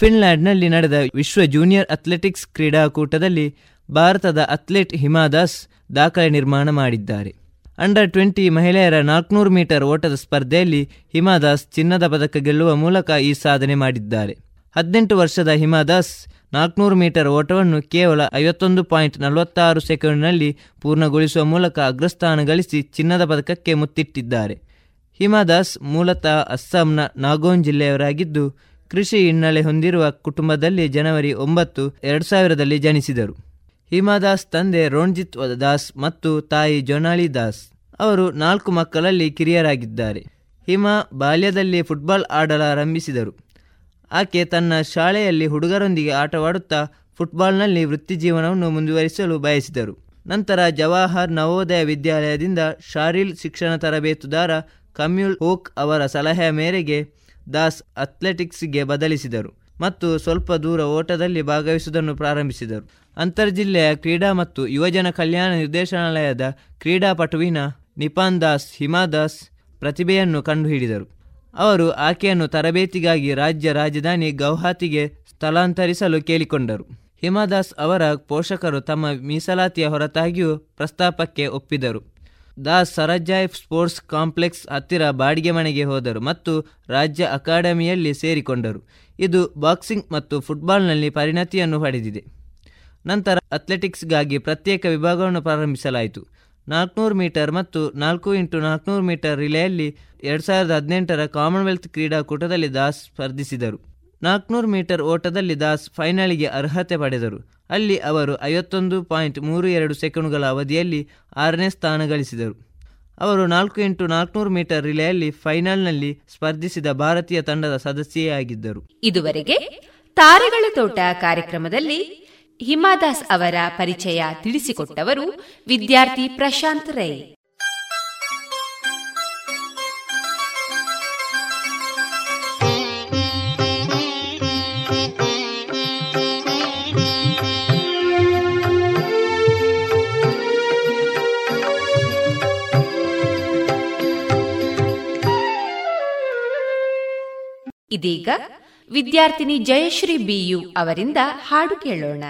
ಫಿನ್ಲ್ಯಾಂಡ್ನಲ್ಲಿ ನಡೆದ ವಿಶ್ವ ಜೂನಿಯರ್ ಅಥ್ಲೆಟಿಕ್ಸ್ ಕ್ರೀಡಾಕೂಟದಲ್ಲಿ ಭಾರತದ ಅಥ್ಲೆಟ್ ಹಿಮಾದಾಸ್ ದಾಖಲೆ ನಿರ್ಮಾಣ ಮಾಡಿದ್ದಾರೆ. ಅಂಡರ್ ಟ್ವೆಂಟಿ ಮಹಿಳೆಯರ ನಾಲ್ಕುನೂರು ಮೀಟರ್ ಓಟದ ಸ್ಪರ್ಧೆಯಲ್ಲಿ ಹಿಮಾದಾಸ್ ಚಿನ್ನದ ಪದಕ ಗೆಲ್ಲುವ ಮೂಲಕ ಈ ಸಾಧನೆ ಮಾಡಿದ್ದಾರೆ. ಹದಿನೆಂಟು ವರ್ಷದ ಹಿಮಾದಾಸ್ ನಾಲ್ಕುನೂರು ಮೀಟರ್ ಓಟವನ್ನು ಕೇವಲ ಐವತ್ತೊಂದು ಪಾಯಿಂಟ್ ನಲವತ್ತಾರು ಸೆಕೆಂಡ್ನಲ್ಲಿ ಪೂರ್ಣಗೊಳಿಸುವ ಮೂಲಕ ಅಗ್ರಸ್ಥಾನ ಗಳಿಸಿ ಚಿನ್ನದ ಪದಕಕ್ಕೆ ಮುತ್ತಿಟ್ಟಿದ್ದಾರೆ. ಹಿಮಾದಾಸ್ ಮೂಲತಃ ಅಸ್ಸಾಂನ ನಾಗೋನ್ ಜಿಲ್ಲೆಯವರಾಗಿದ್ದು, ಕೃಷಿ ಹಿನ್ನೆಲೆ ಹೊಂದಿರುವ ಕುಟುಂಬದಲ್ಲಿ ಜನವರಿ ಒಂಬತ್ತು, ಎರಡು ಸಾವಿರದಲ್ಲಿ ಜನಿಸಿದರು. ಹಿಮಾದಾಸ್ ತಂದೆ ರೋಣ್ಜಿತ್ ದಾಸ್ ಮತ್ತು ತಾಯಿ ಜೊನಾಲಿ ದಾಸ್. ಅವರು ನಾಲ್ಕು ಮಕ್ಕಳಲ್ಲಿ ಕಿರಿಯರಾಗಿದ್ದಾರೆ. ಹಿಮಾ ಬಾಲ್ಯದಲ್ಲಿ ಫುಟ್ಬಾಲ್ ಆಡಲಾರಂಭಿಸಿದರು. ಆಕೆ ತನ್ನ ಶಾಲೆಯಲ್ಲಿ ಹುಡುಗರೊಂದಿಗೆ ಆಟವಾಡುತ್ತಾ ಫುಟ್ಬಾಲ್ನಲ್ಲಿ ವೃತ್ತಿಜೀವನವನ್ನು ಮುಂದುವರಿಸಲು ಬಯಸಿದರು. ನಂತರ ಜವಾಹರ್ ನವೋದಯ ವಿದ್ಯಾಲಯದಿಂದ ಶಾರೀಲ್ ಶಿಕ್ಷಣ ತರಬೇತುದಾರ ಕಮ್ಯುಲ್ ಹೋಕ್ ಅವರ ಸಲಹೆಯ ಮೇರೆಗೆ ದಾಸ್ ಅಥ್ಲೆಟಿಕ್ಸ್ಗೆ ಬದಲಿಸಿದರು. ಮತ್ತು ಸ್ವಲ್ಪ ದೂರ ಓಟದಲ್ಲಿ ಭಾಗವಹಿಸುವುದನ್ನು ಪ್ರಾರಂಭಿಸಿದರು. ಅಂತರ್ಜಿಲ್ಲೆಯ ಕ್ರೀಡಾ ಮತ್ತು ಯುವಜನ ಕಲ್ಯಾಣ ನಿರ್ದೇಶನಾಲಯದ ಕ್ರೀಡಾಪಟುವಿನ ನಿಪಾನ್ ದಾಸ್ ಹಿಮಾದಾಸ್ ಪ್ರತಿಭೆಯನ್ನು ಕಂಡುಹಿಡಿದರು. ಅವರು ಆಕೆಯನ್ನು ತರಬೇತಿಗಾಗಿ ರಾಜ್ಯ ರಾಜಧಾನಿ ಗೌಹಾತಿಗೆ ಸ್ಥಳಾಂತರಿಸಲು ಕೇಳಿಕೊಂಡರು. ಹಿಮಾದಾಸ್ ಅವರ ಪೋಷಕರು ತಮ್ಮ ಮೀಸಲಾತಿಯ ಹೊರತಾಗಿಯೂ ಪ್ರಸ್ತಾಪಕ್ಕೆ ಒಪ್ಪಿದರು. ದಾಸ್ ಸರಜಾಯ್ ಸ್ಪೋರ್ಟ್ಸ್ ಕಾಂಪ್ಲೆಕ್ಸ್ ಹತ್ತಿರ ಬಾಡಿಗೆ ಮನೆಗೆ ಹೋದರು ಮತ್ತು ರಾಜ್ಯ ಅಕಾಡೆಮಿಯಲ್ಲಿ ಸೇರಿಕೊಂಡರು. ಇದು ಬಾಕ್ಸಿಂಗ್ ಮತ್ತು ಫುಟ್ಬಾಲ್ನಲ್ಲಿ ಪರಿಣತಿಯನ್ನು ಪಡೆದಿದೆ. ನಂತರ ಅಥ್ಲೆಟಿಕ್ಸ್ಗಾಗಿ ಪ್ರತ್ಯೇಕ ವಿಭಾಗವನ್ನು ಪ್ರಾರಂಭಿಸಲಾಯಿತು. ನಾಲ್ಕುನೂರು ಮೀಟರ್ ಮತ್ತು ನಾಲ್ಕು ಇಂಟು ನಾಲ್ಕುನೂರು ಮೀಟರ್ ರಿಲೆಯಲ್ಲಿ ಎರಡು ಸಾವಿರದ ಹದಿನೆಂಟರ ಕಾಮನ್ವೆಲ್ತ್ ಕ್ರೀಡಾಕೂಟದಲ್ಲಿ ದಾಸ್ ಸ್ಪರ್ಧಿಸಿದರು. ನಾಲ್ಕುನೂರು ಮೀಟರ್ ಓಟದಲ್ಲಿ ದಾಸ್ ಫೈನಲ್ಗೆ ಅರ್ಹತೆ ಪಡೆದರು. ಅಲ್ಲಿ ಅವರು ಐವತ್ತೊಂದು ಪಾಯಿಂಟ್ ಮೂರು ಎರಡು ಸೆಕೆಂಡ್ಗಳ ಅವಧಿಯಲ್ಲಿ ಆರನೇ ಸ್ಥಾನ ಗಳಿಸಿದರು. ಅವರು ನಾಲ್ಕು ಇಂಟು ನಾಲ್ಕುನೂರು ಮೀಟರ್ ರಿಲೆಯಲ್ಲಿ ಫೈನಲ್ನಲ್ಲಿ ಸ್ಪರ್ಧಿಸಿದ ಭಾರತೀಯ ತಂಡದ ಸದಸ್ಯೆಯಾಗಿದ್ದರು ಇದುವರೆಗೆ ತಾರೆಗಳ ತೋಟ ಕಾರ್ಯಕ್ರಮದಲ್ಲಿ ಹಿಮಾದಾಸ್ ಅವರ ಪರಿಚಯ ತಿಳಿಸಿಕೊಟ್ಟವರು ವಿದ್ಯಾರ್ಥಿ ಪ್ರಶಾಂತ್ ರೈ. ಇದೀಗ ವಿದ್ಯಾರ್ಥಿನಿ ಜಯಶ್ರೀ ಬಿಯು ಅವರಿಂದ ಹಾಡು ಕೇಳೋಣ.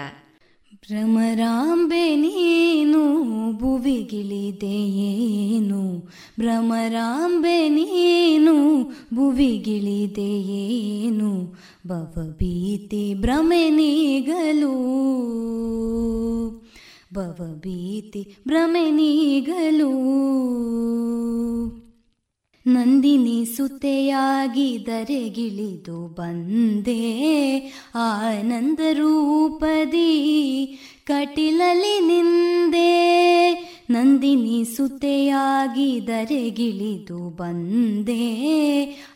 ಭ್ರಮರಾಂಬೆ ನೀನು ಭುವಿಗಿಳಿದೆಯೇನು ಭ್ರಮರಾಂಬೆ ನೀನು ಭುವಿಗಿಳಿದೆಯೇನು ಭವಭೀತಿ ಭ್ರಮೆ ನೀಗಲು. ಭವಭೀತಿ ಭ್ರಮೆ ನೀಗಲು. ನಂದಿನಿ ಸುತೆಯಾಗಿದರೆಗಿಳಿದು ಬಂದೆ ಆನಂದ ರೂಪದಿ ಕಟಿಲಲಿ ನಿಂದೆ ನಂದಿನಿ ಸುತೆಯಾಗಿದರೆಗಿಳಿದು ಬಂದೆ.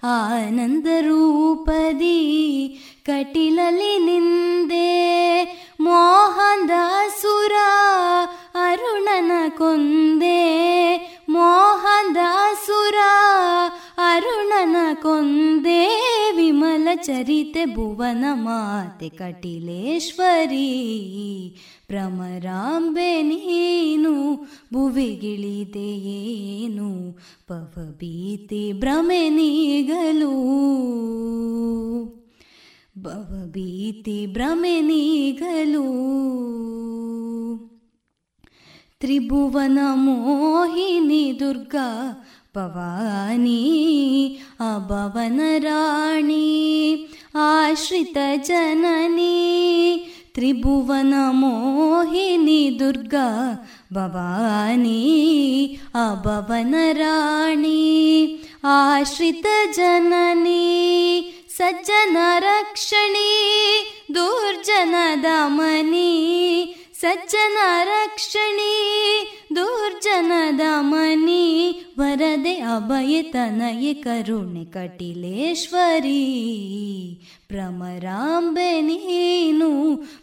ಆನಂದ ರೂಪದಿ ಕಟಿಲಲಿ ನಿಂದೆ ಮೋಹಂದಾಸುರ ಅರುಣನ ಕೊಂದೆ. ಮೋಹದಾಸುರ ಅರುಣನ ಕೊಂದೆ. ವಿಮಲ ಚರಿತೆ ಭುವನ ಮಾತೆ ಕಟಿಲೇಶ್ವರಿ ಭ್ರಮರಾಂಬೆ ನೀನು ಭುವಿಗಿಳಿದೆಯೇನು ಪವಬೀತಿ ಭ್ರಮೆ ನೀಗಲು. ಭವಭೀತಿ ಭ್ರಮೆ ನೀಗಲು. ತ್ರಿಭುವನ ಮೋಹಿನಿ ದುರ್ಗಾ ಪವಾನಿ ಅಭವನ ರಾಣಿ, ಆಶ್ರಿತ ಜನನಿ त्रिभुवनमोहिनी दुर्गा भवानी अभवनराणी आश्रितजननी सज्जनरक्षणी दुर्जनदमनी सज्जनरक्षणी दुर्जनदमनी वरदे अभय करुणे कटिलेश्वरी ರಕ್ಷಣಿ ದುರ್ಜನದ ಮನಿ ವರದೆ ಅಭಯ ತನಯ ಕರುಣೆ ಕಟಿಲೇಶ್ವರಿ ಭ್ರಮರಾಂಬೆ ನೀನು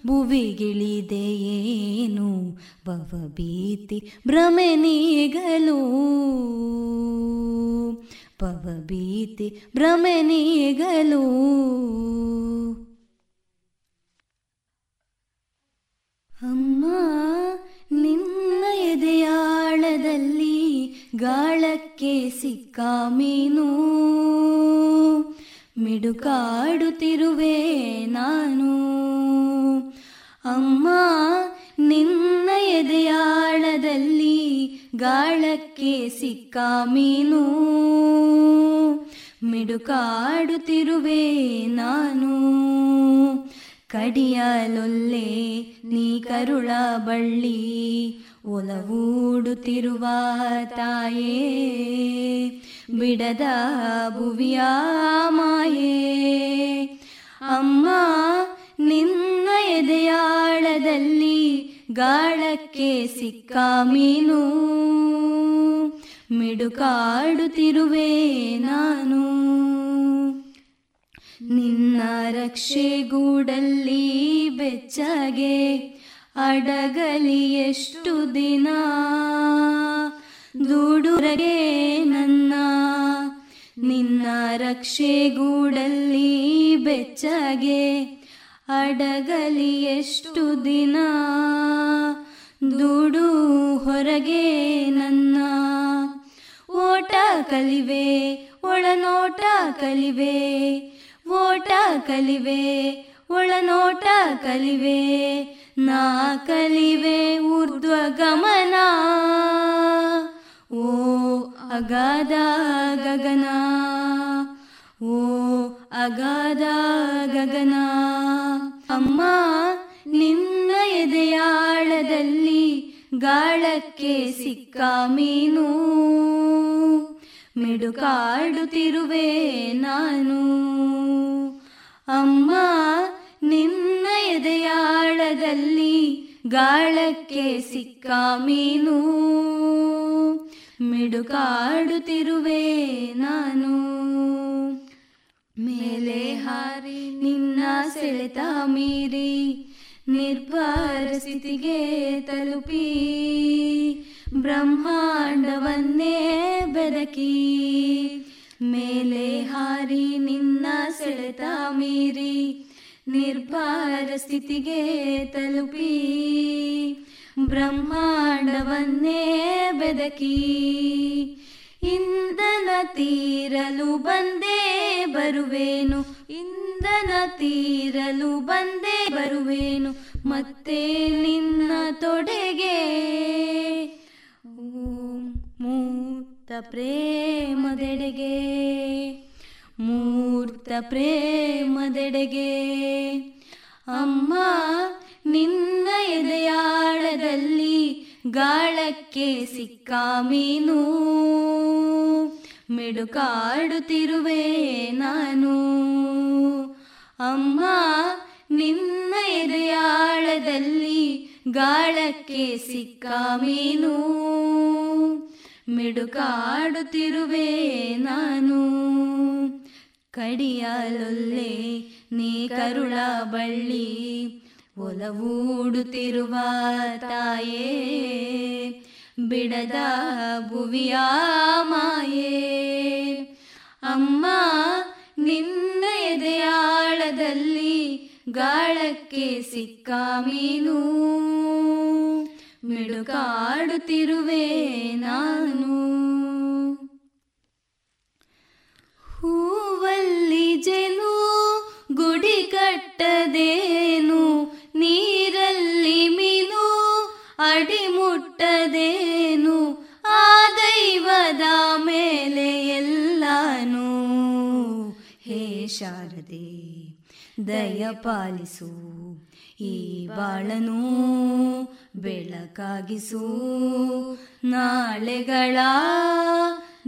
ಭುವಿಗಿಳಿದೆಯೇನು ಭವಭೀತಿ ಭ್ರಮನೀಗಲು ಭವಭೀತಿ ಭ್ರಮನೀಗಲು ಅಮ್ಮ, ನಿನ್ನ ಎದೆಯಾಳದಲ್ಲಿ ಗಾಳಕ್ಕೆ ಸಿಕ್ಕ ಮೀನು. ಮಿಡುಕಾಡುತ್ತಿರುವೆ ನಾನು. ಅಮ್ಮ, ನಿನ್ನ ಎದೆಯಾಳದಲ್ಲಿ ಗಾಳಕ್ಕೆ ಸಿಕ್ಕ ಮೀನು. ಮಿಡುಕಾಡುತ್ತಿರುವೆ ನಾನು. ಕಡಿಯಲೊಲ್ಲೆ ನೀ ಕರುಳ ಬಳ್ಳಿ ಒಲವೂಡುತ್ತಿರುವ ತಾಯೇ. ಬಿಡದ ಭುವಿಯ ಮಾಯೇ. ಅಮ್ಮ, ನಿನ್ನ ಎದೆಯಾಳದಲ್ಲಿ ಗಾಳಕ್ಕೆ ಸಿಕ್ಕ ಮೀನು. ಮಿಡುಕಾಡುತ್ತಿರುವೆ ನಾನು. ನಿನ್ನ ರಕ್ಷೆಗೂಡಲ್ಲಿ ಬೆಚ್ಚಗೆ ಅಡಗಲಿ ಎಷ್ಟು ದಿನ. ದೂಡುರಗೆ ನನ್ನ, ನಿನ್ನ ರಕ್ಷೆಗೂಡಲ್ಲಿ ಬೆಚ್ಚಗೆ ಅಡಗಲಿ ಎಷ್ಟು ದಿನ? ದೂಡು ಹೊರಗೆ ನನ್ನ, ಓಟ ಕಲಿವೆ, ಒಳನೋಟ ಕಲಿವೆ, ಓಟ ಕಲಿವೆ, ಒಳನೋಟ ಕಲಿವೆ, ನಾ ಕಲಿವೆ ಊರ್ಧ್ವ ಗಮನ. ಓ ಅಗಾಧ ಗಗನ. ಓ ಅಗಾಧ ಗಗನ. ಅಮ್ಮ, ನಿನ್ನ ಎದೆಯಾಳದಲ್ಲಿ ಗಾಳಕ್ಕೆ ಸಿಕ್ಕ ಮೀನು. ಮಿಡುಕಾಡುತ್ತಿರುವೆ ನಾನು. ಅಮ್ಮ, ನಿನ್ನ ಎದೆಯಾಳದಲ್ಲಿ ಗಾಳಕ್ಕೆ ಸಿಕ್ಕ ಮೀನು. ಮಿಡುಕಾಡುತ್ತಿರುವೆ ನಾನು. ಮೇಲೆ ಹಾರಿ ನಿನ್ನ ಸೆಳೆತ ಮೀರಿ ನಿರ್ಭರ ಸ್ಥಿತಿಗೆ ತಲುಪಿ. ಬ್ರಹ್ಮಾಂಡವನ್ನೇ ಬೆದಕಿ. ಮೇಲೆ ಹಾರಿ ನಿನ್ನ ಸೆಳೆತ ಮೀರಿ ನಿರ್ಭರ ಸ್ಥಿತಿಗೆ ತಲುಪಿ. ಬ್ರಹ್ಮಾಂಡವನ್ನೇ ಬೆದಕಿ ಇಂಧನ ತೀರಲು ಬಂದೇ ಬರುವೇನು ಇಂದನ ತೀರಲು ಬಂದೇ ಬರುವೇನು, ಮತ್ತೆ ನಿನ್ನ ತೊಡೆಗೆ. ಮೂರ್ತ ಪ್ರೇಮದೆಡೆಗೆ ಮೂರ್ತ ಪ್ರೇಮದೆಡೆಗೆ. ಅಮ್ಮ ನಿನ್ನ ಎದೆಯಾಳದಲ್ಲಿ ಗಾಳಕ್ಕೆ ಸಿಕ್ಕ ಮೀನು. ಮಿಡುಕಾಡುತ್ತಿರುವೆ ನಾನು. ಅಮ್ಮ, ನಿನ್ನ ಎದೆಯಾಳದಲ್ಲಿ ಗಾಳಕ್ಕೆ ಸಿಕ್ಕ ಮೀನು. ಮಿಡುಕಾಡುತ್ತಿರುವೆ ನಾನು. ಕಡಿಯಲೊಲ್ಲೆ ನೀ ಕರುಳ ಬಳ್ಳಿ ಒಲವೂಡುತ್ತಿರುವ ತಾಯೇ, ಬಿಡದ ಭುವಿಯ ಮಾಯೇ. ಅಮ್ಮ, ನಿನ್ನ ಎದೆಯಾಳದಲ್ಲಿ ಗಾಳಕ್ಕೆ ಸಿಕ್ಕ ಮೀನು. ಮಿಡುಕಾಡುತ್ತಿರುವೆ ನಾನು. ಹೂವಲ್ಲಿ ಜೇನು, ಗುಡಿ ಕಟ್ಟದೇನು? ನೀರಲ್ಲಿ ಮೀನು ಅಡಿ ಮುಟ್ಟದೇನು ಆ ದೈವದ ಮೇಲೆ ಎಲ್ಲಾನು? ಹೇ ಶಾರದೆ, ದಯ ಪಾಲಿಸು. ಈ ಬಾಳನು ಬೆಳಕಾಗಿಸು. ನಾಳೆಗಳ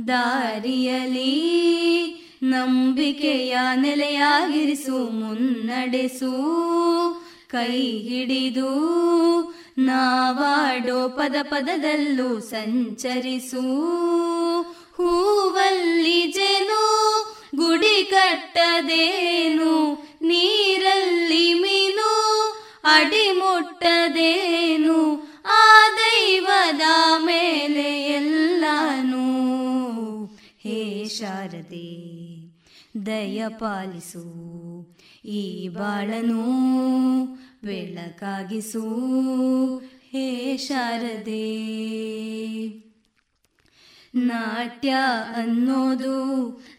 ದಾರಿಯಲಿ ನಂಬಿಕೆಯ ನೆಲೆಯಾಗಿರಿಸು, ಮುನ್ನಡೆಸು. ಕೈ ಹಿಡಿದು ನಾವಾಡೋ ಪದ ಪದದಲ್ಲೂ ಸಂಚರಿಸು. ಹೂವಲ್ಲಿ ಜೇನು, ಗುಡಿ ಕಟ್ಟದೇನು, ನೀರಲ್ಲಿ ಮೀನು, ಅಡಿ ಮುಟ್ಟದೇನು, ಆ ದೈವದ ಮೇಲೆ ಎಲ್ಲಾನು. ಹೇ ಶಾರದೆ ದಯ ಪಾಲಿಸು ಈ ಬಾಳನು ಬೆಳಕಾಗಿಸು, ಹೇ ಶಾರದೆ. ನಾಟ್ಯ ಅನ್ನೋದು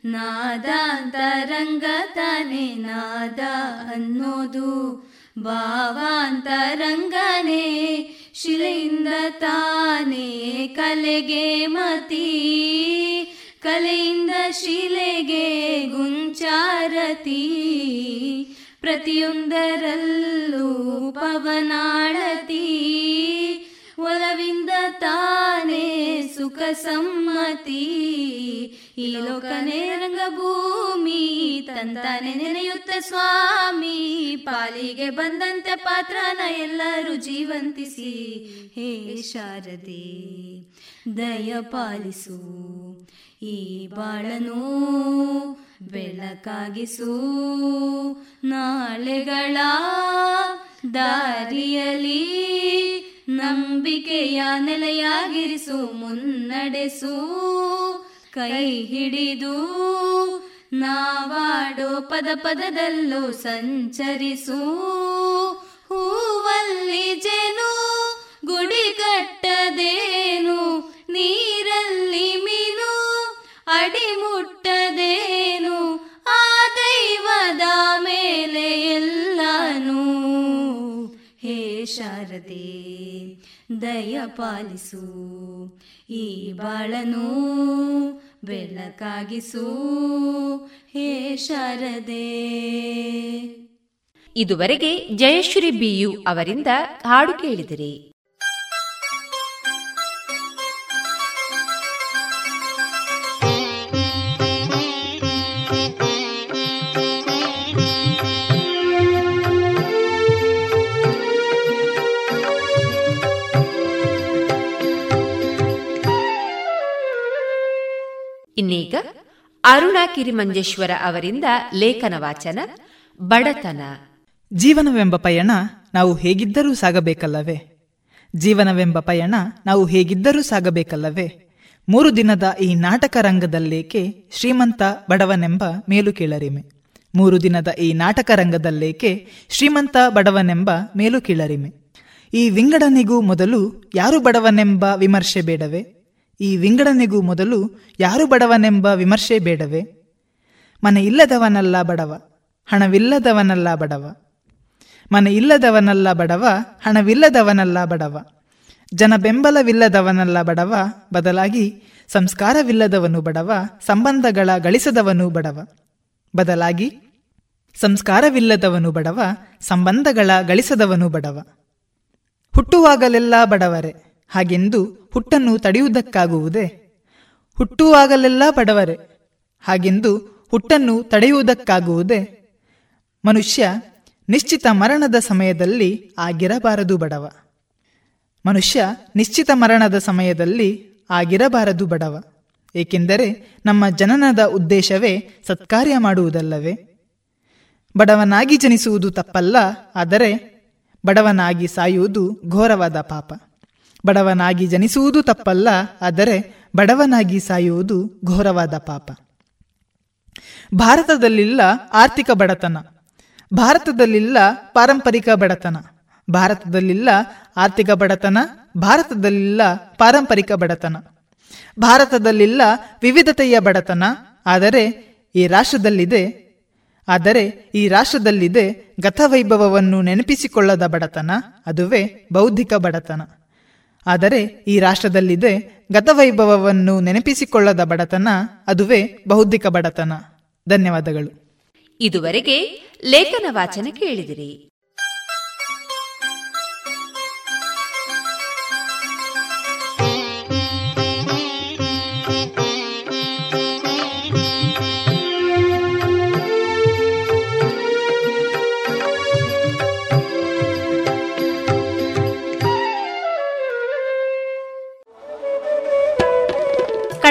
ನಾದಾಂತರಂಗ ತಾನೆ, ನಾದ ಅನ್ನೋದು ಭಾವಾಂತರಂಗನೇ. ಶಿಲೆಯಿಂದ ತಾನೇ ಕಲೆಗೆ ಮತಿ ಕಲೆಯಿಂದ ಶಿಲೆಗೆ ಗುಂಚಾರತಿ. ಪ್ರತಿಯೊಂದರಲ್ಲೂ ಪವನಾಳತಿ. ಒಲವಿಂದ ತಾನೇ ಸುಖ ಸಮ್ಮತಿ. ಈ ಲೋಕನೇ ರಂಗಭೂಮಿ, ತಂತಾನೆ ನೆನೆಯುತ್ತ ಸ್ವಾಮಿ. ಪಾಲಿಗೆ ಬಂದಂತೆ ಪಾತ್ರನ ಎಲ್ಲರೂ ಜೀವಂತಿಸಿ. ಹೇ ಶಾರದೆ, ದಯ ಪಾಲಿಸು. ಈ ಬಾಳನು ಬೆಳಕಾಗಿಸು. ನಾಳೆಗಳ ದಾರಿಯಲಿ ನಂಬಿಕೆಯ ನೆಲೆಯಾಗಿರಿಸು, ಮುನ್ನಡೆಸು. ಕೈ ಹಿಡಿದು ನಾವಾಡೋ ಪದ ಪದದಲ್ಲೂ ಸಂಚರಿಸು. ಹೂವಲ್ಲಿ ಜೇನು, ಗುಡಿ ಕಟ್ಟದೇನು, ನೀರಲ್ಲಿ ಮೀನು ಅಡಿ ಮುಟ್ಟದೇನು ಆ ದೈವದ ಮೇಲೆ ಎಲ್ಲಾನು? ಹೇ ಶಾರದೆ, ದಯ ಪಾಲಿಸು. ಈ ಬಾಳನು ಬೆಳಕಾಗಿಸು. ಹೇ ಶಾರದೆ. ಇದುವರೆಗೆ ಜಯಶ್ರೀ ಬಿಯು ಅವರಿಂದ ಹಾಡು ಕೇಳಿದಿರಿ. ಇನ್ನೀಗ ಅರುಣಾ ಕಿರಿಮಂಜೇಶ್ವರ ಅವರಿಂದ ಲೇಖನ ವಾಚನ, ಬಡತನ. ಜೀವನವೆಂಬ ಪಯಣ ನಾವು ಹೇಗಿದ್ದರೂ ಸಾಗಬೇಕಲ್ಲವೇ? ಜೀವನವೆಂಬ ಪಯಣ ನಾವು ಹೇಗಿದ್ದರೂ ಸಾಗಬೇಕಲ್ಲವೇ? ಮೂರು ದಿನದ ಈ ನಾಟಕ ರಂಗದಲ್ಲೇಕೆ ಶ್ರೀಮಂತ ಬಡವನೆಂಬ ಮೇಲುಕೀಳರಿಮೆ ಮೂರು ದಿನದ ಈ ನಾಟಕ ರಂಗದಲ್ಲೇಕೆ ಶ್ರೀಮಂತ ಬಡವನೆಂಬ ಮೇಲುಕೀಳರಿಮೆ ಈ ವಿಂಗಡನೆಗೂ ಮೊದಲು ಯಾರು ಬಡವನೆಂಬ ವಿಮರ್ಶೆ ಬೇಡವೇ? ಈ ವಿಂಗಡನೆಗೂ ಮೊದಲು ಯಾರು ಬಡವನೆಂಬ ವಿಮರ್ಶೆ ಬೇಡವೇ? ಮನೆ ಇಲ್ಲದವನಲ್ಲ ಬಡವ, ಹಣವಿಲ್ಲದವನಲ್ಲ ಬಡವ. ಮನೆ ಇಲ್ಲದವನಲ್ಲ ಬಡವ, ಹಣವಿಲ್ಲದವನಲ್ಲ ಬಡವ. ಜನ ಬೆಂಬಲವಿಲ್ಲದವನಲ್ಲ ಬಡವ, ಬದಲಾಗಿ ಸಂಸ್ಕಾರವಿಲ್ಲದವನು ಬಡವ, ಸಂಬಂಧಗಳ ಗಳಿಸದವನು ಬಡವ. ಬದಲಾಗಿ ಸಂಸ್ಕಾರವಿಲ್ಲದವನು ಬಡವ, ಸಂಬಂಧಗಳ ಗಳಿಸದವನು ಬಡವ. ಹುಟ್ಟುವಾಗಲೆಲ್ಲ ಬಡವರೇ. ಹಾಗೆಂದು ಹುಟ್ಟನ್ನು ತಡೆಯುವುದಕ್ಕಾಗುವುದೇ? ಹುಟ್ಟುವಾಗಲೆಲ್ಲ ಬಡವರೇ ಹಾಗೆಂದು ಹುಟ್ಟನ್ನು ತಡೆಯುವುದಕ್ಕಾಗುವುದೇ? ಮನುಷ್ಯ ನಿಶ್ಚಿತ ಮರಣದ ಸಮಯದಲ್ಲಿ ಆಗಿರಬಾರದು ಬಡವ. ಮನುಷ್ಯ ನಿಶ್ಚಿತ ಮರಣದ ಸಮಯದಲ್ಲಿ ಆಗಿರಬಾರದು ಬಡವ. ಏಕೆಂದರೆ ನಮ್ಮ ಜನನದ ಉದ್ದೇಶವೇ ಸತ್ಕಾರ್ಯ ಮಾಡುವುದಲ್ಲವೇ? ಬಡವನಾಗಿ ಜನಿಸುವುದು ತಪ್ಪಲ್ಲ, ಆದರೆ ಬಡವನಾಗಿ ಸಾಯುವುದು ಘೋರವಾದ ಪಾಪ. ಬಡವನಾಗಿ ಜನಿಸುವುದು ತಪ್ಪಲ್ಲ, ಆದರೆ ಬಡವನಾಗಿ ಸಾಯುವುದು ಘೋರವಾದ ಪಾಪ. ಭಾರತದಲ್ಲಿಲ್ಲ ಆರ್ಥಿಕ ಬಡತನ. ಭಾರತದಲ್ಲಿಲ್ಲ ಪಾರಂಪರಿಕ ಬಡತನ. ಭಾರತದಲ್ಲಿಲ್ಲ ಆರ್ಥಿಕ ಬಡತನ, ಭಾರತದಲ್ಲಿಲ್ಲ ಪಾರಂಪರಿಕ ಬಡತನ. ಭಾರತದಲ್ಲಿಲ್ಲ ವಿವಿಧತೆಯ ಬಡತನ, ಆದರೆ ಈ ರಾಷ್ಟ್ರದಲ್ಲಿದೆ, ಆದರೆ ಈ ರಾಷ್ಟ್ರದಲ್ಲಿದೆ ಗತವೈಭವವನ್ನು ನೆನಪಿಸಿಕೊಳ್ಳದ ಬಡತನ, ಅದುವೇ ಬೌದ್ಧಿಕ ಬಡತನ. ಆದರೆ ಈ ರಾಷ್ಟ್ರದಲ್ಲಿದೆ ಗತವೈಭವವನ್ನು ನೆನಪಿಸಿಕೊಳ್ಳದ ಬಡತನ ಅದುವೇ ಬೌದ್ಧಿಕ ಬಡತನ. ಧನ್ಯವಾದಗಳು. ಇದುವರೆಗೆ ಲೇಖನ ವಾಚನ ಕೇಳಿದಿರಿ.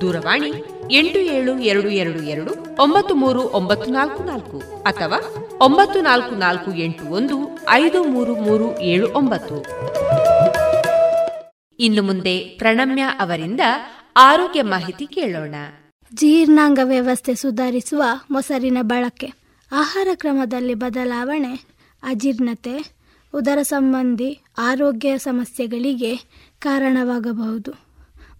ದೂರವಾಣಿ ಎಂಟು ಏಳು ಎರಡು ಎರಡು ಎರಡು ಒಂಬತ್ತು ಮೂರು ಒಂಬತ್ತು ನಾಲ್ಕು ನಾಲ್ಕು ಅಥವಾ ಒಂಬತ್ತು ನಾಲ್ಕು ನಾಲ್ಕು ಎಂಟು ಒಂದು ಐದು ಮೂರು ಮೂರು ಏಳು ಒಂಬತ್ತು. ಇನ್ನು ಮುಂದೆ ಪ್ರಣಮ್ಯ ಅವರಿಂದ ಆರೋಗ್ಯ ಮಾಹಿತಿ ಕೇಳೋಣ. ಜೀರ್ಣಾಂಗ ವ್ಯವಸ್ಥೆ ಸುಧಾರಿಸುವ ಮೊಸರಿನ ಬಳಕೆ, ಆಹಾರ ಕ್ರಮದಲ್ಲಿ ಬದಲಾವಣೆ, ಅಜೀರ್ಣತೆ, ಉದರ ಸಂಬಂಧಿ ಆರೋಗ್ಯ ಸಮಸ್ಯೆಗಳಿಗೆ ಕಾರಣವಾಗಬಹುದು.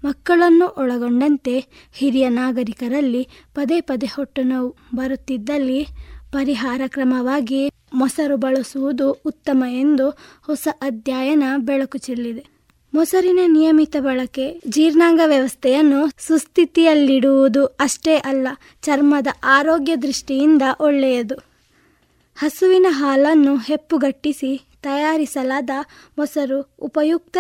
ಮಕ್ಕಳನ್ನು ಒಳಗೊಂಡಂತೆ ಹಿರಿಯ ನಾಗರಿಕರಲ್ಲಿ ಪದೇ ಪದೇ ಹೊಟ್ಟು ನೋವು ಬರುತ್ತಿದ್ದಲ್ಲಿ ಪರಿಹಾರ ಕ್ರಮವಾಗಿ ಮೊಸರು ಬಳಸುವುದು ಉತ್ತಮ ಎಂದು ಹೊಸ ಅಧ್ಯಯನ ಬೆಳಕು ಚೆಲ್ಲಿದೆ. ಮೊಸರಿನ ನಿಯಮಿತ ಬಳಕೆ ಜೀರ್ಣಾಂಗ ವ್ಯವಸ್ಥೆಯನ್ನು ಸುಸ್ಥಿತಿಯಲ್ಲಿಡುವುದು ಅಷ್ಟೇ ಅಲ್ಲ, ಚರ್ಮದ ಆರೋಗ್ಯ ದೃಷ್ಟಿಯಿಂದ ಒಳ್ಳೆಯದು. ಹಸುವಿನ ಹಾಲನ್ನು ಹೆಪ್ಪುಗಟ್ಟಿಸಿ ತಯಾರಿಸಲಾದ ಮೊಸರು ಉಪಯುಕ್ತ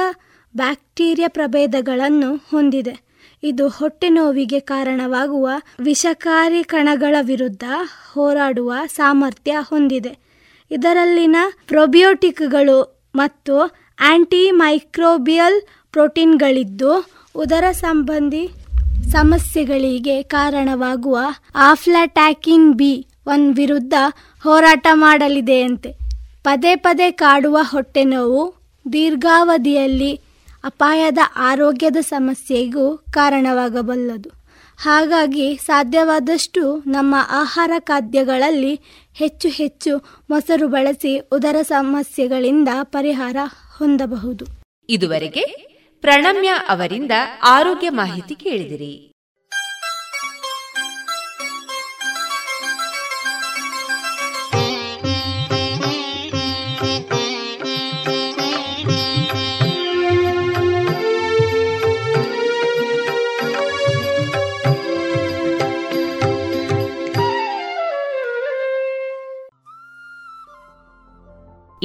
ಬ್ಯಾಕ್ಟೀರಿಯಾ ಪ್ರಭೇದಗಳನ್ನು ಹೊಂದಿದೆ. ಇದು ಹೊಟ್ಟೆ ನೋವಿಗೆ ಕಾರಣವಾಗುವ ವಿಷಕಾರಿ ಕಣಗಳ ವಿರುದ್ಧ ಹೋರಾಡುವ ಸಾಮರ್ಥ್ಯ ಹೊಂದಿದೆ. ಇದರಲ್ಲಿನ ಪ್ರೊಬಿಯೋಟಿಕ್ಗಳು ಮತ್ತು ಆಂಟಿ ಮೈಕ್ರೋಬಿಯಲ್ ಪ್ರೋಟೀನ್ಗಳಿದ್ದು ಉದರ ಸಂಬಂಧಿ ಸಮಸ್ಯೆಗಳಿಗೆ ಕಾರಣವಾಗುವ ಆಫ್ಲಾಟ್ಯಾಕಿನ್ ಬಿ ಒನ್ ವಿರುದ್ಧ ಹೋರಾಟ ಮಾಡಲಿದೆಯಂತೆ. ಪದೇ ಪದೇ ಕಾಡುವ ಹೊಟ್ಟೆ ನೋವು ದೀರ್ಘಾವಧಿಯಲ್ಲಿ ಅಪಾಯದ ಆರೋಗ್ಯದ ಸಮಸ್ಯೆಗೂ ಕಾರಣವಾಗಬಲ್ಲದು. ಹಾಗಾಗಿ ಸಾಧ್ಯವಾದಷ್ಟು ನಮ್ಮ ಆಹಾರ ಖಾದ್ಯಗಳಲ್ಲಿ ಹೆಚ್ಚು ಹೆಚ್ಚು ಮೊಸರು ಬಳಸಿ ಉದರ ಸಮಸ್ಯೆಗಳಿಂದ ಪರಿಹಾರ ಹೊಂದಬಹುದು. ಇದುವರೆಗೆ ಪ್ರಣಮ್ಯ ಅವರಿಂದ ಆರೋಗ್ಯ ಮಾಹಿತಿ ಕೇಳಿದಿರಿ.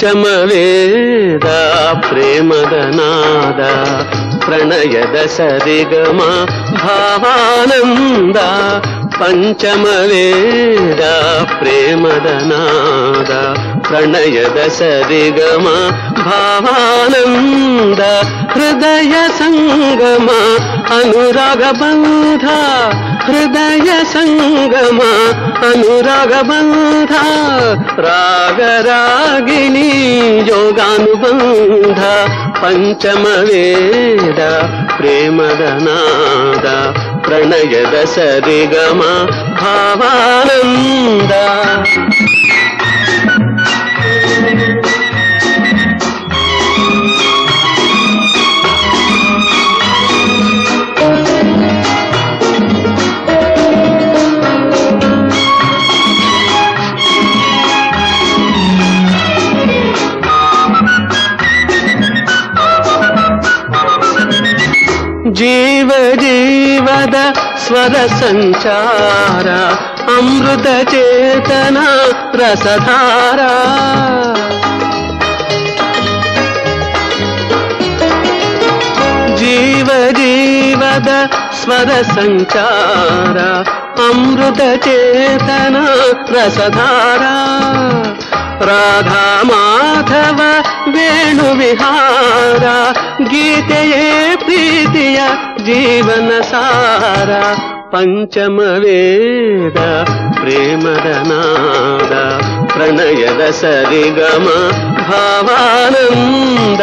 ಪಂಚಮವೇದ ಪ್ರೇಮದ ನಾದ ಪ್ರಣಯದ ಸರಿಗಮ ಭಾವಾನಂದ ಪಂಚಮವೇದ ಪ್ರೇಮದ ನಾದ ಪ್ರಣಯದ ಸರಿಗಮ, ಭಾವಾನಂದ, ಹೃದಯ ಸಂಗಮ, ಅನುರಾಗ ಬಂಧ, ಹೃದಯ ಸಂಗಮ, ಅನುರಾಗ ಬಂಧ ರಾಗರಾಗಿಣಿ ಯೋಗಾನುಬಂಧ, ಪಂಚಮ ವೇದ, ಪ್ರೇಮದ ನಾದ, ಪ್ರಣಯದ ಸರಿಗಮ, ಭಾವಾನಂದ. जीव जीवद स्वरसञ्चार अमृतचेतन प्रसधारा जीव जीवद स्वरसञ्चार अमृतचेतन प्रसधारा ರಾಧಾ ಮಾಧವ ವೇಣು ವಿಹಾರ ಗೀತೆಯೇ ಪ್ರೀತಿಯ ಜೀವನ ಸಾರ ಪಂಚಮ ವೇದ ಪ್ರೇಮದ ನಾದ ಪ್ರಣಯದ ಸರಿಗಮ ಭಾವಾನಂದ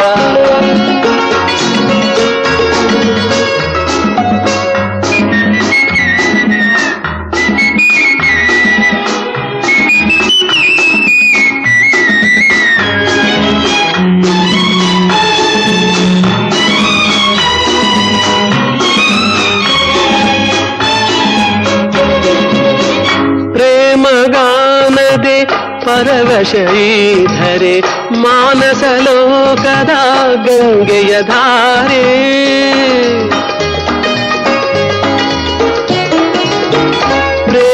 ಪರವಶ ಧರೆ ಮಾನಸ ಲೋಕದ ಗಂಗೆಯ ಧಾರೆ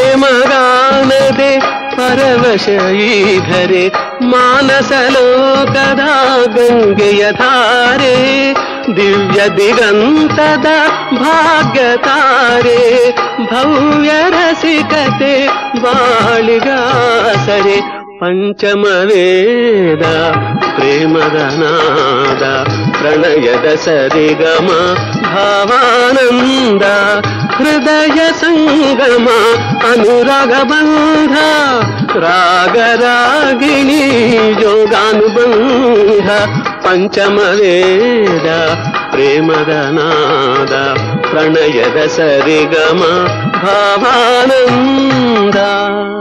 ಪ್ರೇಮಗಾನದೆ ಪರವಶ ಧರೆ ಮಾನಸ ಲೋಕದ ಗಂಗೆಯ ಧಾರೆ ದಿವ್ಯ ದಿಗಂತದ ಭಾಗ್ಯ ತಾರೆ ಭವ್ಯ ರಸಿಕತೆ ಬಾಳಿಗಾಸರೆ ಪಂಚಮ ವೇದ ಪ್ರೇಮದ ನಾದ ಪ್ರಣಯದ ಸರಿಗಮ ಭಾವಾನಂದ ಹೃದಯ ಸಂಗಮ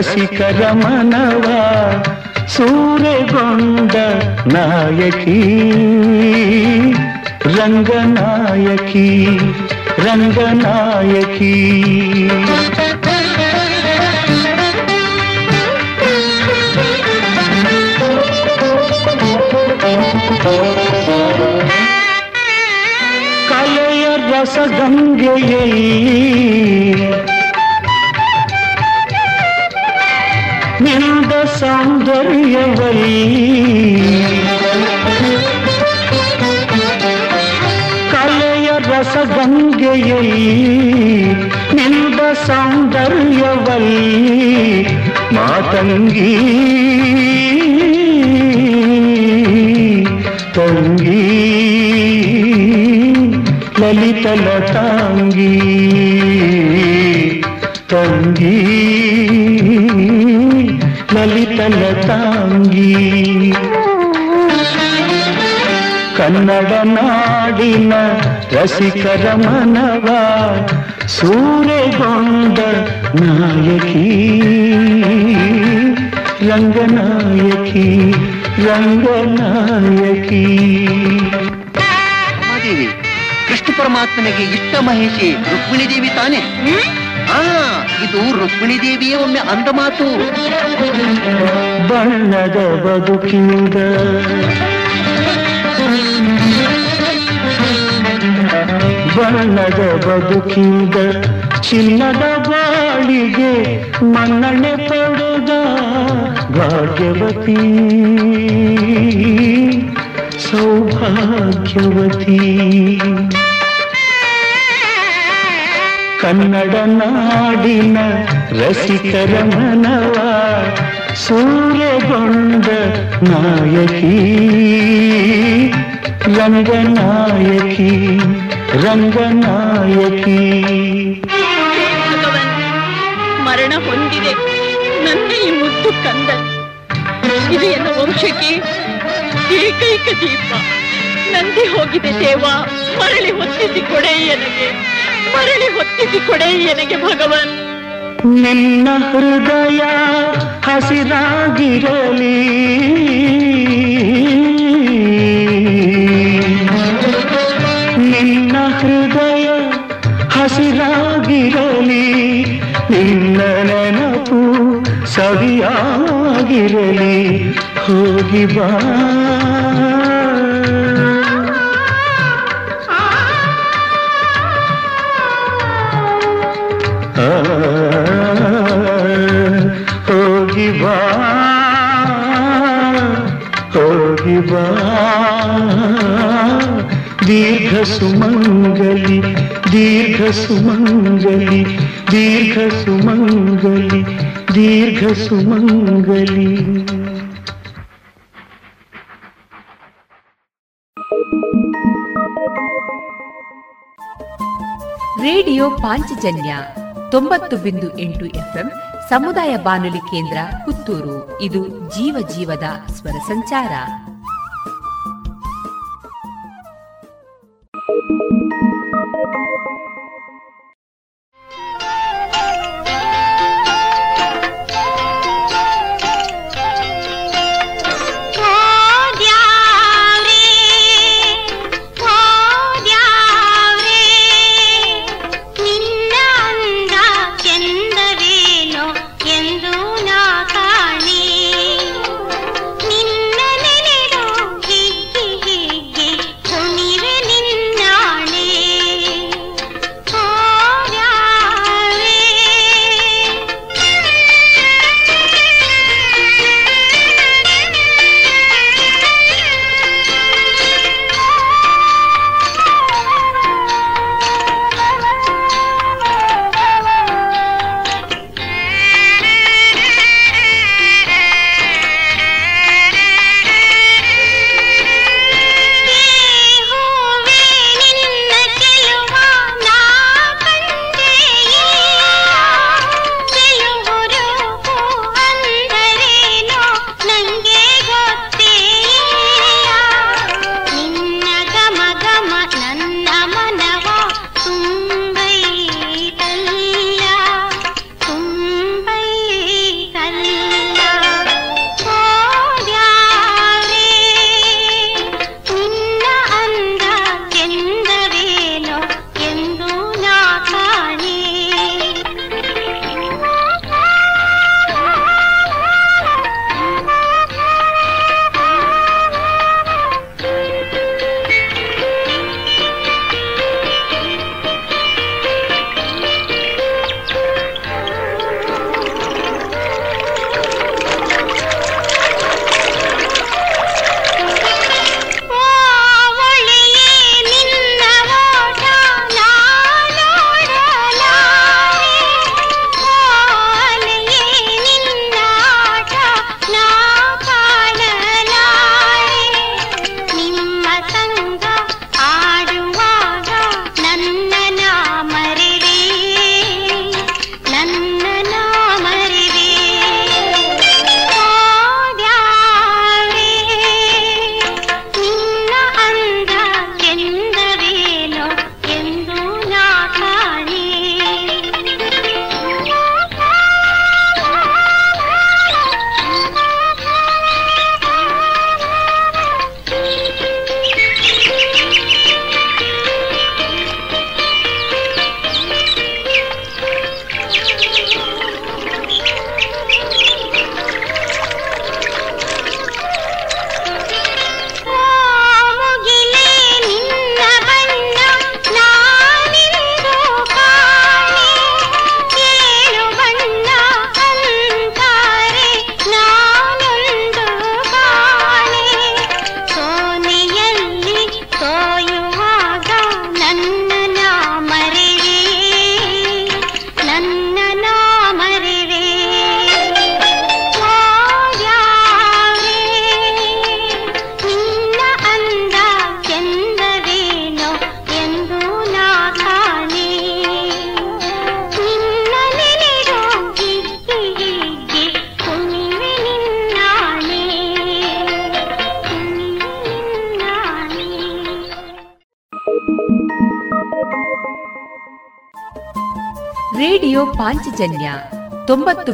ರಸಿಕರ ಮನವ ಸೂರೆಗೊಂಡ ನಾಯಕಿ ರಂಗನಾಯಕಿ ರಂಗನಾಯಕಿ ಕಲೆಯ ರಸಗಂಗೆಯೇ சௌந்தரியவரி கலைய ரசகங்கையை நின்ற சௌந்தரியவரி மாதங்கி தொங்கி லலிதல தாங்கி. ಕನ್ನಡ ನಾಡಿನ ರಸಿಕರ ಮನವ ಸೂರೆಗೊಂಡ ನಾಯಕಿ ರಂಗನಾಯಕಿ ರಂಗನಾಯಕಿ ಮಾದೇವಿ ಕೃಷ್ಣ ಪರಮಾತ್ಮನಿಗೆ ಇಷ್ಟ ಮಹೇಶಿ ರುಕ್ಮಿಣಿ ದೇವಿ ತಾನೆ? ಇದು ರುಕ್ಮಿಣಿ ದೇವಿಯೇ ಒಮ್ಮೆ ಅಂದ ಮಾತು. ಬಣ್ಣದ ಬದುಕಿಂದ ಬಣ್ಣದ ಬದುಕಿದ ಚಿನ್ನದ ಬಾಳಿಗೆ ಮನ್ನಣೆ ಪಡೆದ ಭಾಗ್ಯವತಿ. ಸೌಭಾಗ್ಯವತಿ. ಕನ್ನಡ ನಾಡಿನ ರಸಿಕರ ಮನವ ಸೂರ್ಯಗೊಂಡ ನಾಯಕಿ. ರಂಗನಾಯಕಿ. ರಂಗನಾಯಕಿ. ಭಗವನ್ ಮರಣ ಹೊಂದಿದೆ. ನನ್ನ ಈ ಮುದ್ದು ಕಂದ ಇದು ಎನ್ನ ವಂಶಕ್ಕೆ ಏಕೈಕ ದೀಪ. ನಂದಿ ಹೋಗಿದೆ ದೇವ ಮರಳಿ ಹೊತ್ತಿಸಿ ಕೊಡೆ ನನಗೆ ಮರಳಿ ಹೊತ್ತಿಸಿ ಕೊಡೆ ನನಗೆ ಭಗವನ್. ನಿನ್ನ ಹೃದಯ ಹಸಿರಾಗಿರಲಿ. ನಿನ್ನ ನೆನಪು ಸವಿಯಾಗಿರಲಿ. ಹೋಗಿ ಬಾ. ಹೋಗಿ ಬಾ. ಹೋಗಿ ಬಾ. ದೀರ್ಘ ಸುಮಂಗಲಿ ದೀರ್ಘ ಸುಮಂಗಲಿ ದೀರ್ಘ ಸುಮಂಗಲಿ ದೀರ್ಘ ಸುಮಂಗಲಿ ರೇಡಿಯೋ ಪಾಂಚಜನ್ಯ ತೊಂಬತ್ತು ಬಿಂದು ಎಂಟು ಎಫ್ಎಂ ಸಮುದಾಯ ಬಾನುಲಿ ಕೇಂದ್ರ ಪುತ್ತೂರು. ಇದು ಜೀವ ಜೀವದ ಸ್ವರ ಸಂಚಾರ.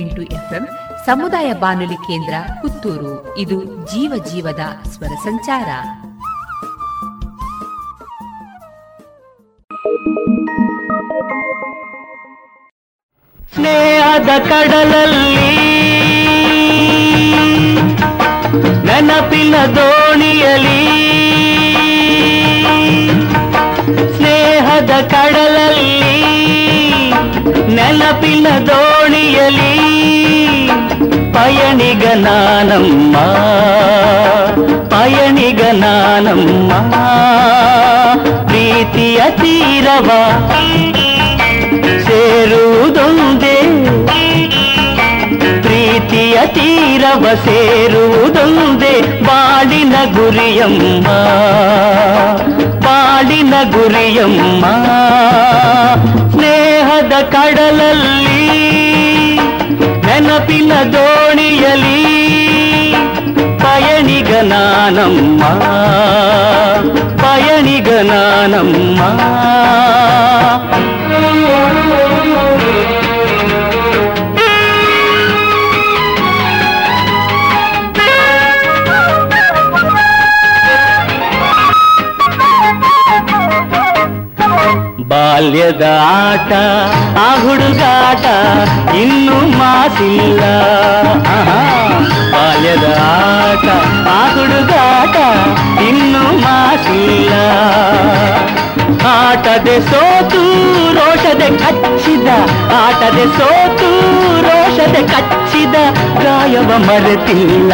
ಎಂಟು ಎಫ್ಎಂ, ಸಮುದಾಯ ಬಾನುಲಿ ಕೇಂದ್ರ, ಪುತ್ತೂರು. ಇದು ಜೀವ ಜೀವದ ಸ್ವರ ಸಂಚಾರ. ಸ್ನೇಹದ ಕಡಲಲ್ಲಿ ನೆನಪಿನ ದೋಣಿಯಲಿ ಸ್ನೇಹದ ಕಡಲಲ್ಲಿ ನೆನಪಿನ ஒளியலி பயணிக நானம்மா பயணிக நானம்மா ಪ್ರೀತಿಯ ತೀರವ ಸೇರುವುದೊಂದೇ ಪ್ರೀತಿಯ ತೀರವ ಸೇರುವುದೊಂದೇ ಬಾಳಿನ ಗುರಿಯಮ್ಮ ಬಾಳಿನ ಗುರಿಯಮ್ಮ ಸ್ನೇಹದ ಕಡಲಲ್ಲಿ ನೆನಪಿನ ದೋಣಿಯಲಿ ಪಯಣಿಗ ನಾನಮ್ಮ ಪಯಣಿಗ ನಾನಮ್ಮ ಬಾಲ್ಯದ ಆಟ, ಆ ಹುಡುಗಾಟ ಇನ್ನು ಮಾತಿಲ್ಲ. ಬಾಲ್ಯದ ಆಟ, ಆ ಹುಡುಗಾಟ ಇನ್ನು ಮಾಸಿಲ್ಲ. ಆಟದೆ ಸೋತು, ರೋಷದೆ ಕಚ್ಚಿದ. ಆಟದೆ ಸೋತು, ರೋಷದೆ ಕಚ್ಚಿದ. ಗಾಯವ ಮರೆತಿಲ್ಲ.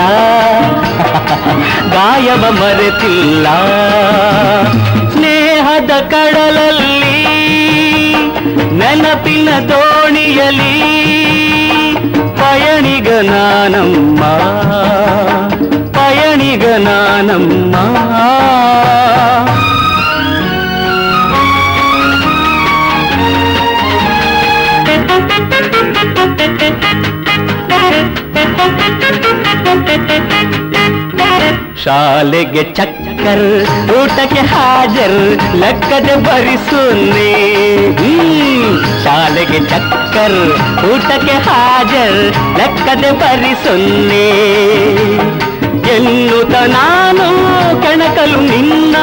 ಗಾಯವ ಮರೆತಿಲ್ಲ. ಸ್ನೇಹದ ಕಡಲಲ್ಲಿ ನೆನಪಿನ ದೋಣಿಯಲಿ ಪಯಣಿಗ ನಾನಮ್ಮ ಪಯಣಿಗ ನಾನಮ್ಮ ಶಾಲೆಗೆ ಚಕ್ಕರ್, ಊಟಕ್ಕೆ ಹಾಜರ್, ಲೆಕ್ಕದೆ ಬರಿಸುನ್ನಿ ಹ್ಮ್. ಶಾಲೆಗೆ ಚಕ್ಕರ್, ಊಟಕ್ಕೆ ಹಾಜರ್, ಲೆಕ್ಕದೆ ಬರಿಸುನ್ನಿ ಎನ್ನುತ್ತ ನಾನು ಕೆಣಕಲು ನಿನ್ನ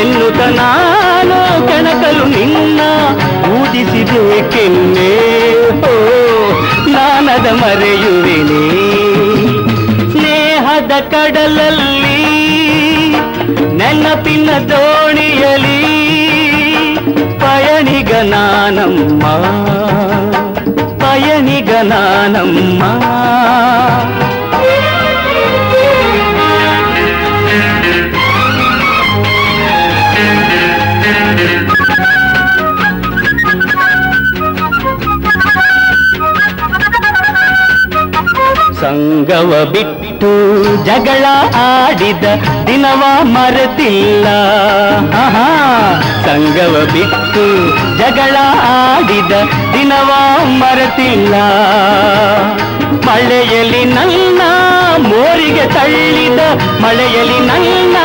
ಎನ್ನುತ್ತ ನಾನು ಕೆಣಕಲು ನಿನ್ನ ಊದಿಸಿಬೇಕೆನ್ನೆ ಓ, ನಾನದ ಮರೆಯುವೆನೇ. ಸ್ನೇಹದ ಕಡಲಲ್ಲಿ ನೆನಪಿನ ದೋಣಿಯಲಿ ಪಯಣಿಗ ನಾನಮ್ಮ ಪಯಣಿಗ ನಾನಮ್ಮ ಸಂಗವ ಬಿಟ್ಟು ಜಗಳ ಆಡಿದ ದಿನವ ಮರೆತಿಲ್ಲ. ಸಂಗವ ಬಿಟ್ಟು ಜಗಳ ಆಡಿದ ದಿನವ ಮರೆತಿಲ್ಲ. ಮಳೆಯಲ್ಲಿ ನನ್ನ ಮೋರಿಗೆ ತಳ್ಳಿದ, ಮಳೆಯಲ್ಲಿ ನನ್ನ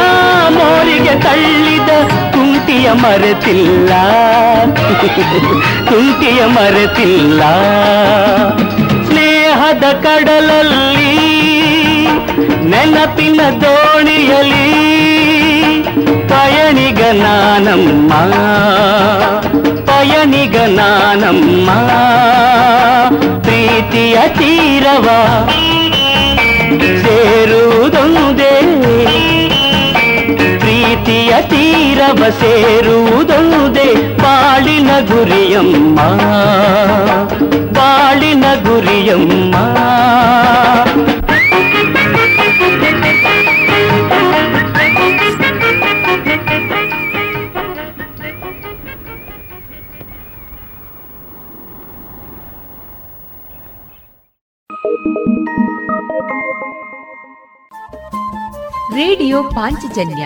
ಮೋರಿಗೆ ತಳ್ಳಿದ ತುಂಟಿಯ ಮರೆತಿಲ್ಲ. ತುಂಟಿಯ ಮರೆತಿಲ್ಲ. ಸ್ನೇಹದ ಕಡಲಲ್ಲಿ ನೆನಪಿನ ದೋಣಿಯಲಿ ಪಯಣಿಗ ನಾನಮ್ಮ ಪಯಣಿಗ ನಾನಮ್ಮ ಪ್ರೀತಿಯ ತೀರವ ಸೇರುವುದೊಂದೇ. ಪ್ರೀತಿಯ ತೀರವ ಸೇರುವುದೊಂದೇ ಬಾಳಿನ ಗುರಿಯಮ್ಮ ಬಾಳಿನ ಗುರಿಯಮ್ಮ ರೇಡಿಯೋ ಪಾಂಚಜನ್ಯ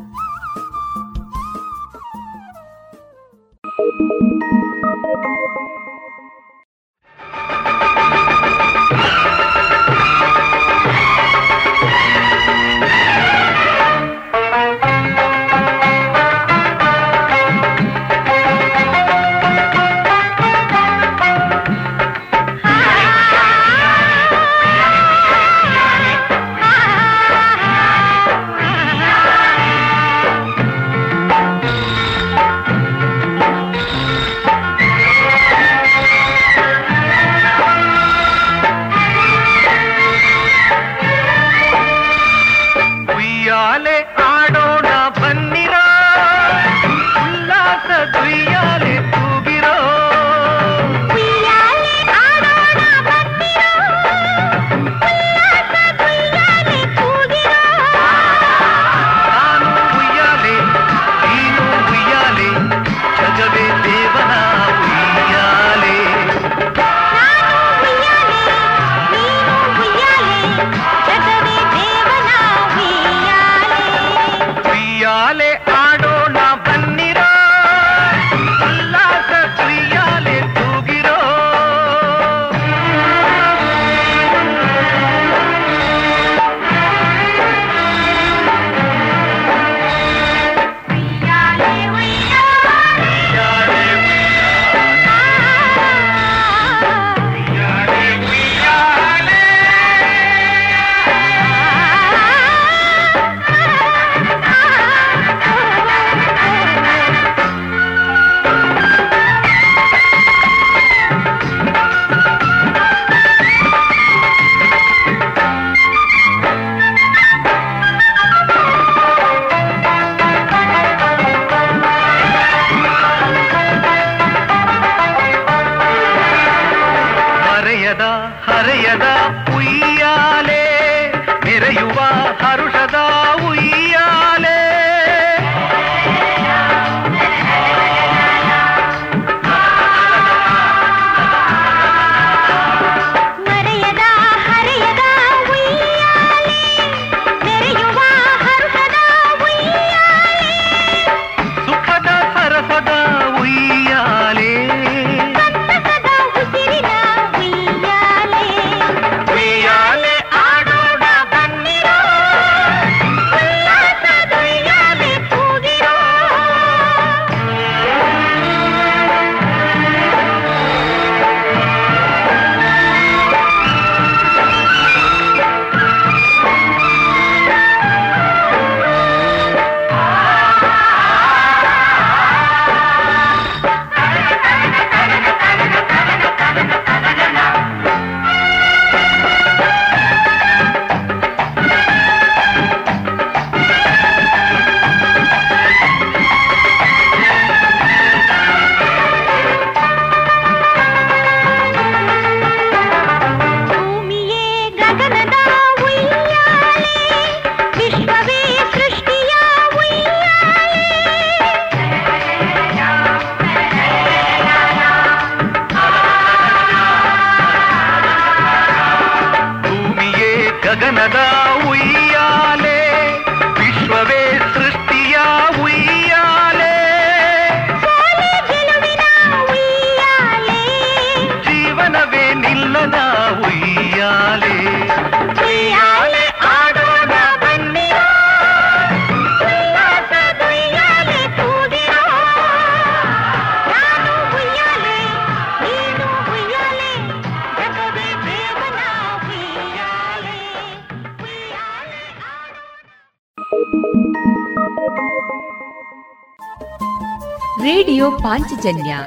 ರೇಡಿಯೋ ಪಾಂಚಜನ್ಯ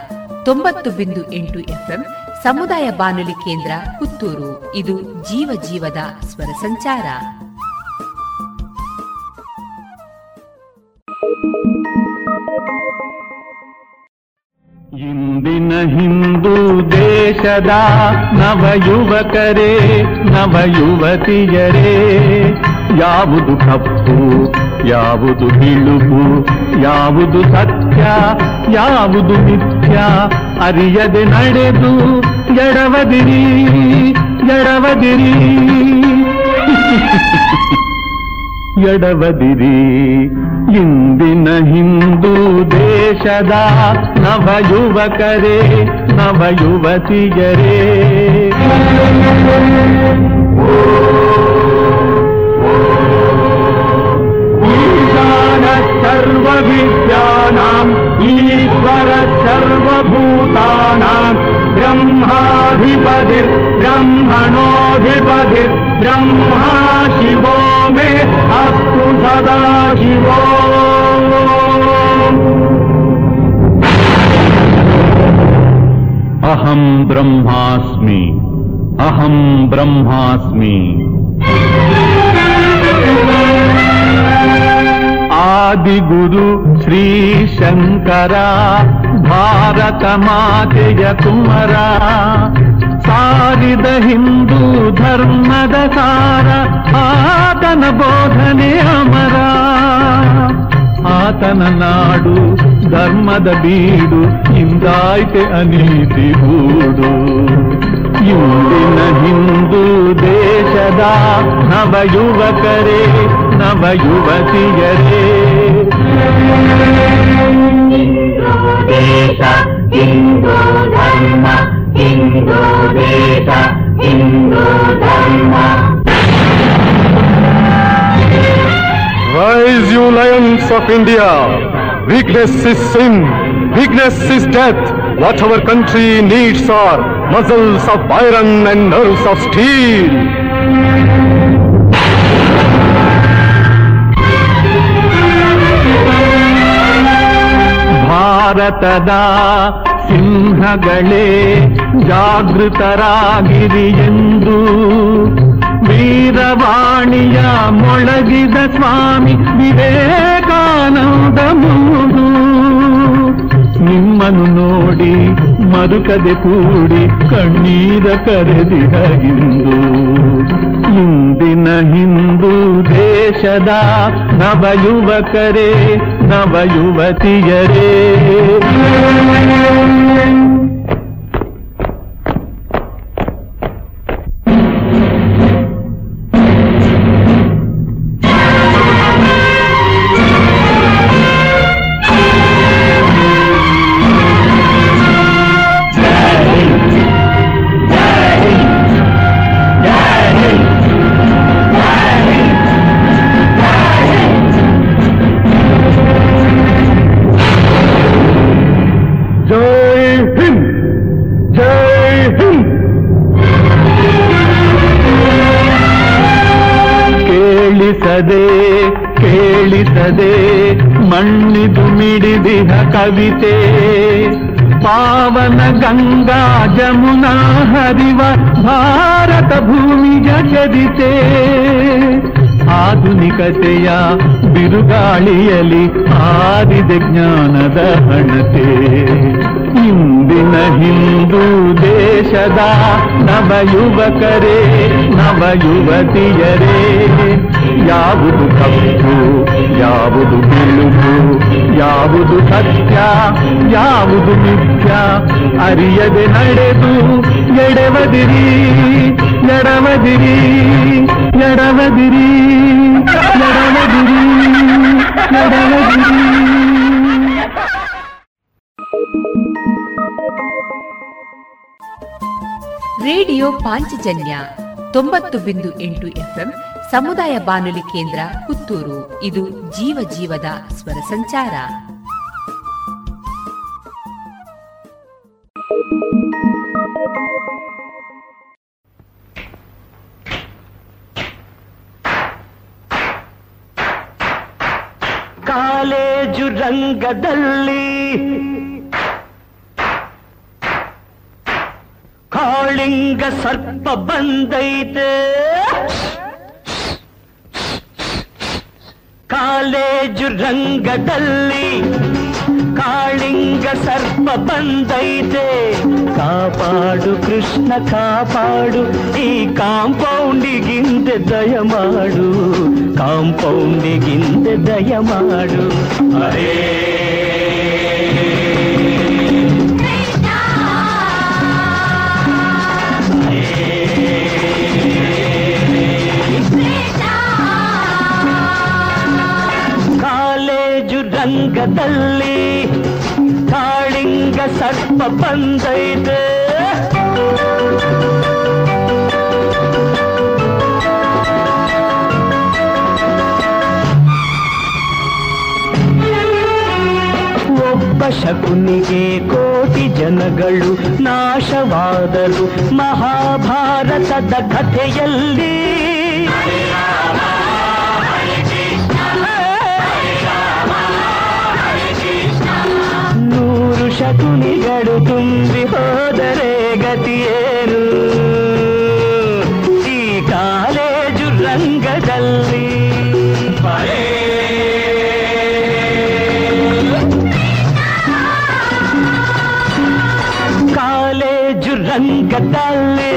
ತೊಂಬತ್ತು ಬಿಂದು ಎಂಟು ಎಫ್ಎಂ ಸಮುದಾಯ ಬಾನುಲಿ ಕೇಂದ್ರ ಪುತ್ತೂರು. ಇದು ಜೀವ ಜೀವದ ಸ್ವರ ಸಂಚಾರ. ಇಂದಿನ ಹಿಂದೂ ದೇಶದ ನವ ಯುವಕರೇ ನವ ಯುವತಿಯರೇ ಯಾವುದು ತಪ್ಪು ಯಾವುದು ಬಿಳುಪು ಯಾವುದು ಸತ್ಯ, ಯಾವುದು ನಿತ್ಯ, ಅರಿಯದೆ ನಡೆದು ಎಡವದಿರಿ ಎಡವದಿರಿ ಎಡವದಿರಿ ಇಂದಿನ ಹಿಂದೂ ದೇಶದ ನವ ಯುವಕರೇ ನವ ಯುವತಿಯರೇ सर्वविद्यानाम् ईश्वर सर्वभूतानाम् ब्रह्माधिपतिर् ब्रह्मणोऽधिपतिर् ब्रह्मा शिवो मे अस्तु सदा शिवो। अहम् ब्रह्मास्मि अहम् ब्रह्मास्मि। ಆದಿಗುರು ಶ್ರೀ ಶಂಕರ, ಭಾರತ ಮಾತೆಯ ಕುಮರ. ಸಾರಿದ ಹಿಂದೂ ಧರ್ಮದ ಸಾರ, ಆತನ ಬೋಧನೆ ಅಮರ. ಆತನ ನಾಡು ಧರ್ಮದ ಬೀಡು ಇಂದಾಯ್ತೆ ಅನೀತಿ ಹೂಡು ಇಂದಿನ ಹಿಂದೂ ದೇಶದ ನವ ಯುವಕರೇ ನವ ಯುವತಿಯರೇ ದೇಶ ಹಿಂದೂ ಧರ್ಮ ಹಿಂದೂ ದೇಶ ಹಿಂದೂ ಧರ್ಮ Rise, you lions of India! Weakness is sin, weakness is death. What our country needs are muscles of iron and nerves of steel. ಭಾರತದ ಸಿಂಹಗಳೇ ಜಾಗೃತರಾಗಿರಿ ಎಂದು ವೀರವಾಣಿಯ ಮೊಳಗಿದ ಸ್ವಾಮಿ ವಿವೇಕಾನಂದ ಮೂರು. ನಿಮ್ಮನ್ನು ನೋಡಿ ಮರುಕದೆ ಕೂಡಿ ಕಣ್ಣೀರ ಕರೆದಿದ ಇಂದು ಇಂದಿನ ಹಿಂದೂ ದೇಶದ ನವ ಯುವಕರೇ ಕೇಳಿಸದೆ ಕೇಳಿಸದೆ, ಮಣ್ಣಿದು ಮಿಡಿದಿಹ ಕವಿತೆ. ಪಾವನ ಗಂಗಾ ಜಮುನಾ ಹರಿವ ಭಾರತ ಭೂಮಿಯ ಚರಿತೆ. ಆಧುನಿಕತೆಯ ಬಿರುಗಾಳಿಯಲಿ ಆದಿದೆ ಜ್ಞಾನದ ಹಣತೆ. ಇಂದಿನ ಹಿಂದೂ ದೇಶದ ನವ ಯುವಕರೇ ನವ ಯುವತಿಯರೇ ಯಾವುದು ತಪ್ಪು ಯಾವುದು ಬಿಳುಪು ಯಾವುದು ಸತ್ಯ ಯಾವುದು ಮಿಥ್ಯ ಅರಿಯದೆ ನಡೆದು ಎಡವದಿರಿ ಎಡವದಿರಿ ಎಡವದಿರಿ ಎಡವದಿರಿ ಎಡವದಿರಿ ರೇಡಿಯೋ ಪಾಂಚಜನ್ಯ ತೊಂಬತ್ತು ಬಿಂದು ಎಂಟು ಎಫ್ಎಂ ಸಮುದಾಯ ಬಾನುಲಿ ಕೇಂದ್ರ ಪುತ್ತೂರು. ಇದು ಜೀವ ಜೀವದ ಸ್ವರ ಸಂಚಾರ. ಕಾಲೇಜು ರಂಗದಲ್ಲಿ ಕಾಳಿಂಗ ಸರ್ಪ ಬಂದೈತೆ. ಕಾಲೇಜು ರಂಗದಲ್ಲಿ ಕಾಳಿಂಗ ಸರ್ಪ ಬಂದೈತೆ ಕಾಪಾಡು ಕೃಷ್ಣ ಕಾಪಾಡು ಈ ಕಾಂಪೌಂಡಿಗಿಂದೆ ದಯ ಮಾಡು ಕಾಂಪೌಂಡಿಗಿಂದೆ ದಯ ಮಾಡು ಅರೇ ರಂಗದಲ್ಲಿ ಕಾಳಿಂಗ ಸರ್ಪ ಬಂದೈತೆ. ಒಬ್ಬ ಶಕುನಿಗೆ ಕೋಟಿ ಜನಗಳು ನಾಶವಾದರು ಮಹಾಭಾರತದ ಕಥೆಯಲ್ಲಿ. ಶಕುನಿಗಳು ತುಂಬಿ ಹೋದರೆ ಗತಿಯೇನು ಈ ಕಾಲೇಜು ರಂಗದಲ್ಲಿ ಕಾಲೇಜು ರಂಗದಲ್ಲಿ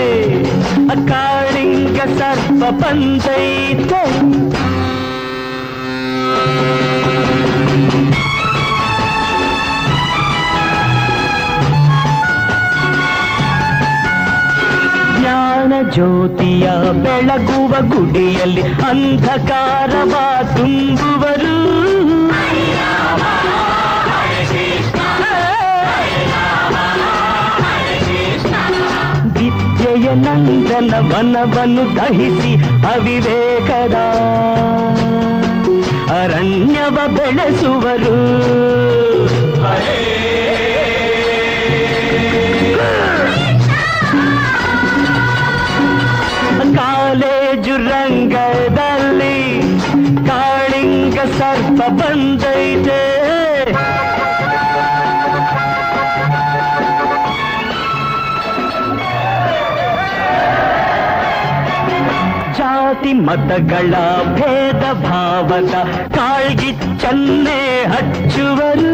ಕಾಳಿಂಗ ಸರ್ಪ ಬಂದೈತೆ ಜ್ಯೋತಿಯ ಬೆಳಗುವ ಗುಡಿಯಲ್ಲಿ ಅಂಧಕಾರವ ತುಂಬುವರು. ವಿದ್ಯೆಯ ನಂದನ ವನವನ್ನು ದಹಿಸಿ ಅವಿವೇಕದ ಅರಣ್ಯವ ಬೆಳೆಸುವರು. ಕಾಲೇಜು ಕಾಳಿಂಗ ಸರ್ಪ ಬಂದೈತೆ ಜಾತಿ ಮತಗಳ ಭೇದ ಭಾವದ ಕಾಳ್ಗಿಚ್ಚನ್ನೇ ಹಚ್ಚುವರು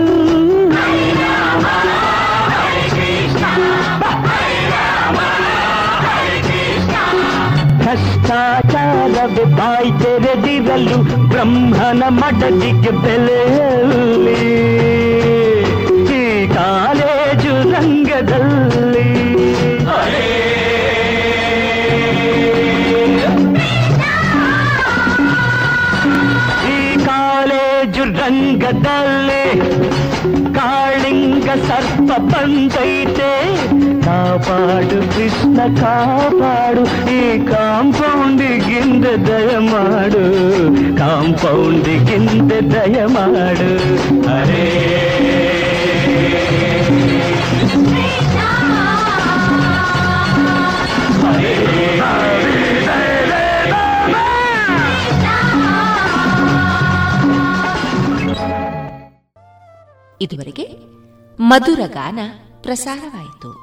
ಭ್ರಷ್ಟಾಚಾರವೇ ಬಾಯಿ ತೆರೆದಿರಲು ಬ್ರಹ್ಮನ ಮಡದಿಗೆ ಬೆಲೆಯಲ್ಲಿ ಈ ಕಾಲೇಜು ರಂಗದಲ್ಲಿ ಈ ಕಾಲೇಜು ರಂಗದಲ್ಲಿ ಕಾಳಿಂಗ ಸರ್ಪ ಬಂದೈತೆ ಕಾಪಾಡು ಕೃಷ್ಣ ಕಾಪಾಡು ಈ ಕಾಂಪೌಂಡಿಗಿಂದ ದಯ ಮಾಡು ಕಾಂಪೌಂಡಿಗಿಂದ ದಯ ಮಾಡು. ಅರೇ ಇದುವರೆಗೆ ಮಧುರ ಗಾನ ಪ್ರಸಾರವಾಯಿತು.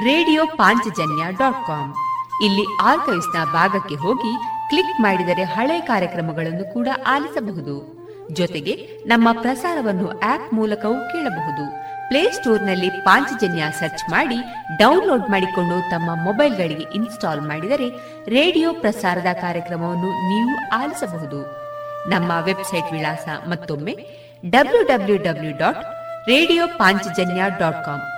radio Panchajanya dot com. ಇಲ್ಲಿ ಆರ್ಕೈವ್ಸ್ನ ಭಾಗಕ್ಕೆ ಹೋಗಿ ಕ್ಲಿಕ್ ಮಾಡಿದರೆ ಹಳೆ ಕಾರ್ಯಕ್ರಮಗಳನ್ನು ಕೂಡ ಆಲಿಸಬಹುದು. ಜೊತೆಗೆ ನಮ್ಮ ಪ್ರಸಾರವನ್ನು ಆಪ್ ಮೂಲಕವೂ ಕೇಳಬಹುದು. ಪ್ಲೇಸ್ಟೋರ್ನಲ್ಲಿ ಪಾಂಚಜನ್ಯ ಸರ್ಚ್ ಮಾಡಿ, ಡೌನ್ಲೋಡ್ ಮಾಡಿಕೊಂಡು ತಮ್ಮ ಮೊಬೈಲ್ಗಳಿಗೆ ಇನ್ಸ್ಟಾಲ್ ಮಾಡಿದರೆ ರೇಡಿಯೋ ಪ್ರಸಾರದ ಕಾರ್ಯಕ್ರಮವನ್ನು ನೀವು ಆಲಿಸಬಹುದು. ನಮ್ಮ ವೆಬ್ಸೈಟ್ ವಿಳಾಸ ಮತ್ತೊಮ್ಮೆ W W W dot radio Panchajanya dot com.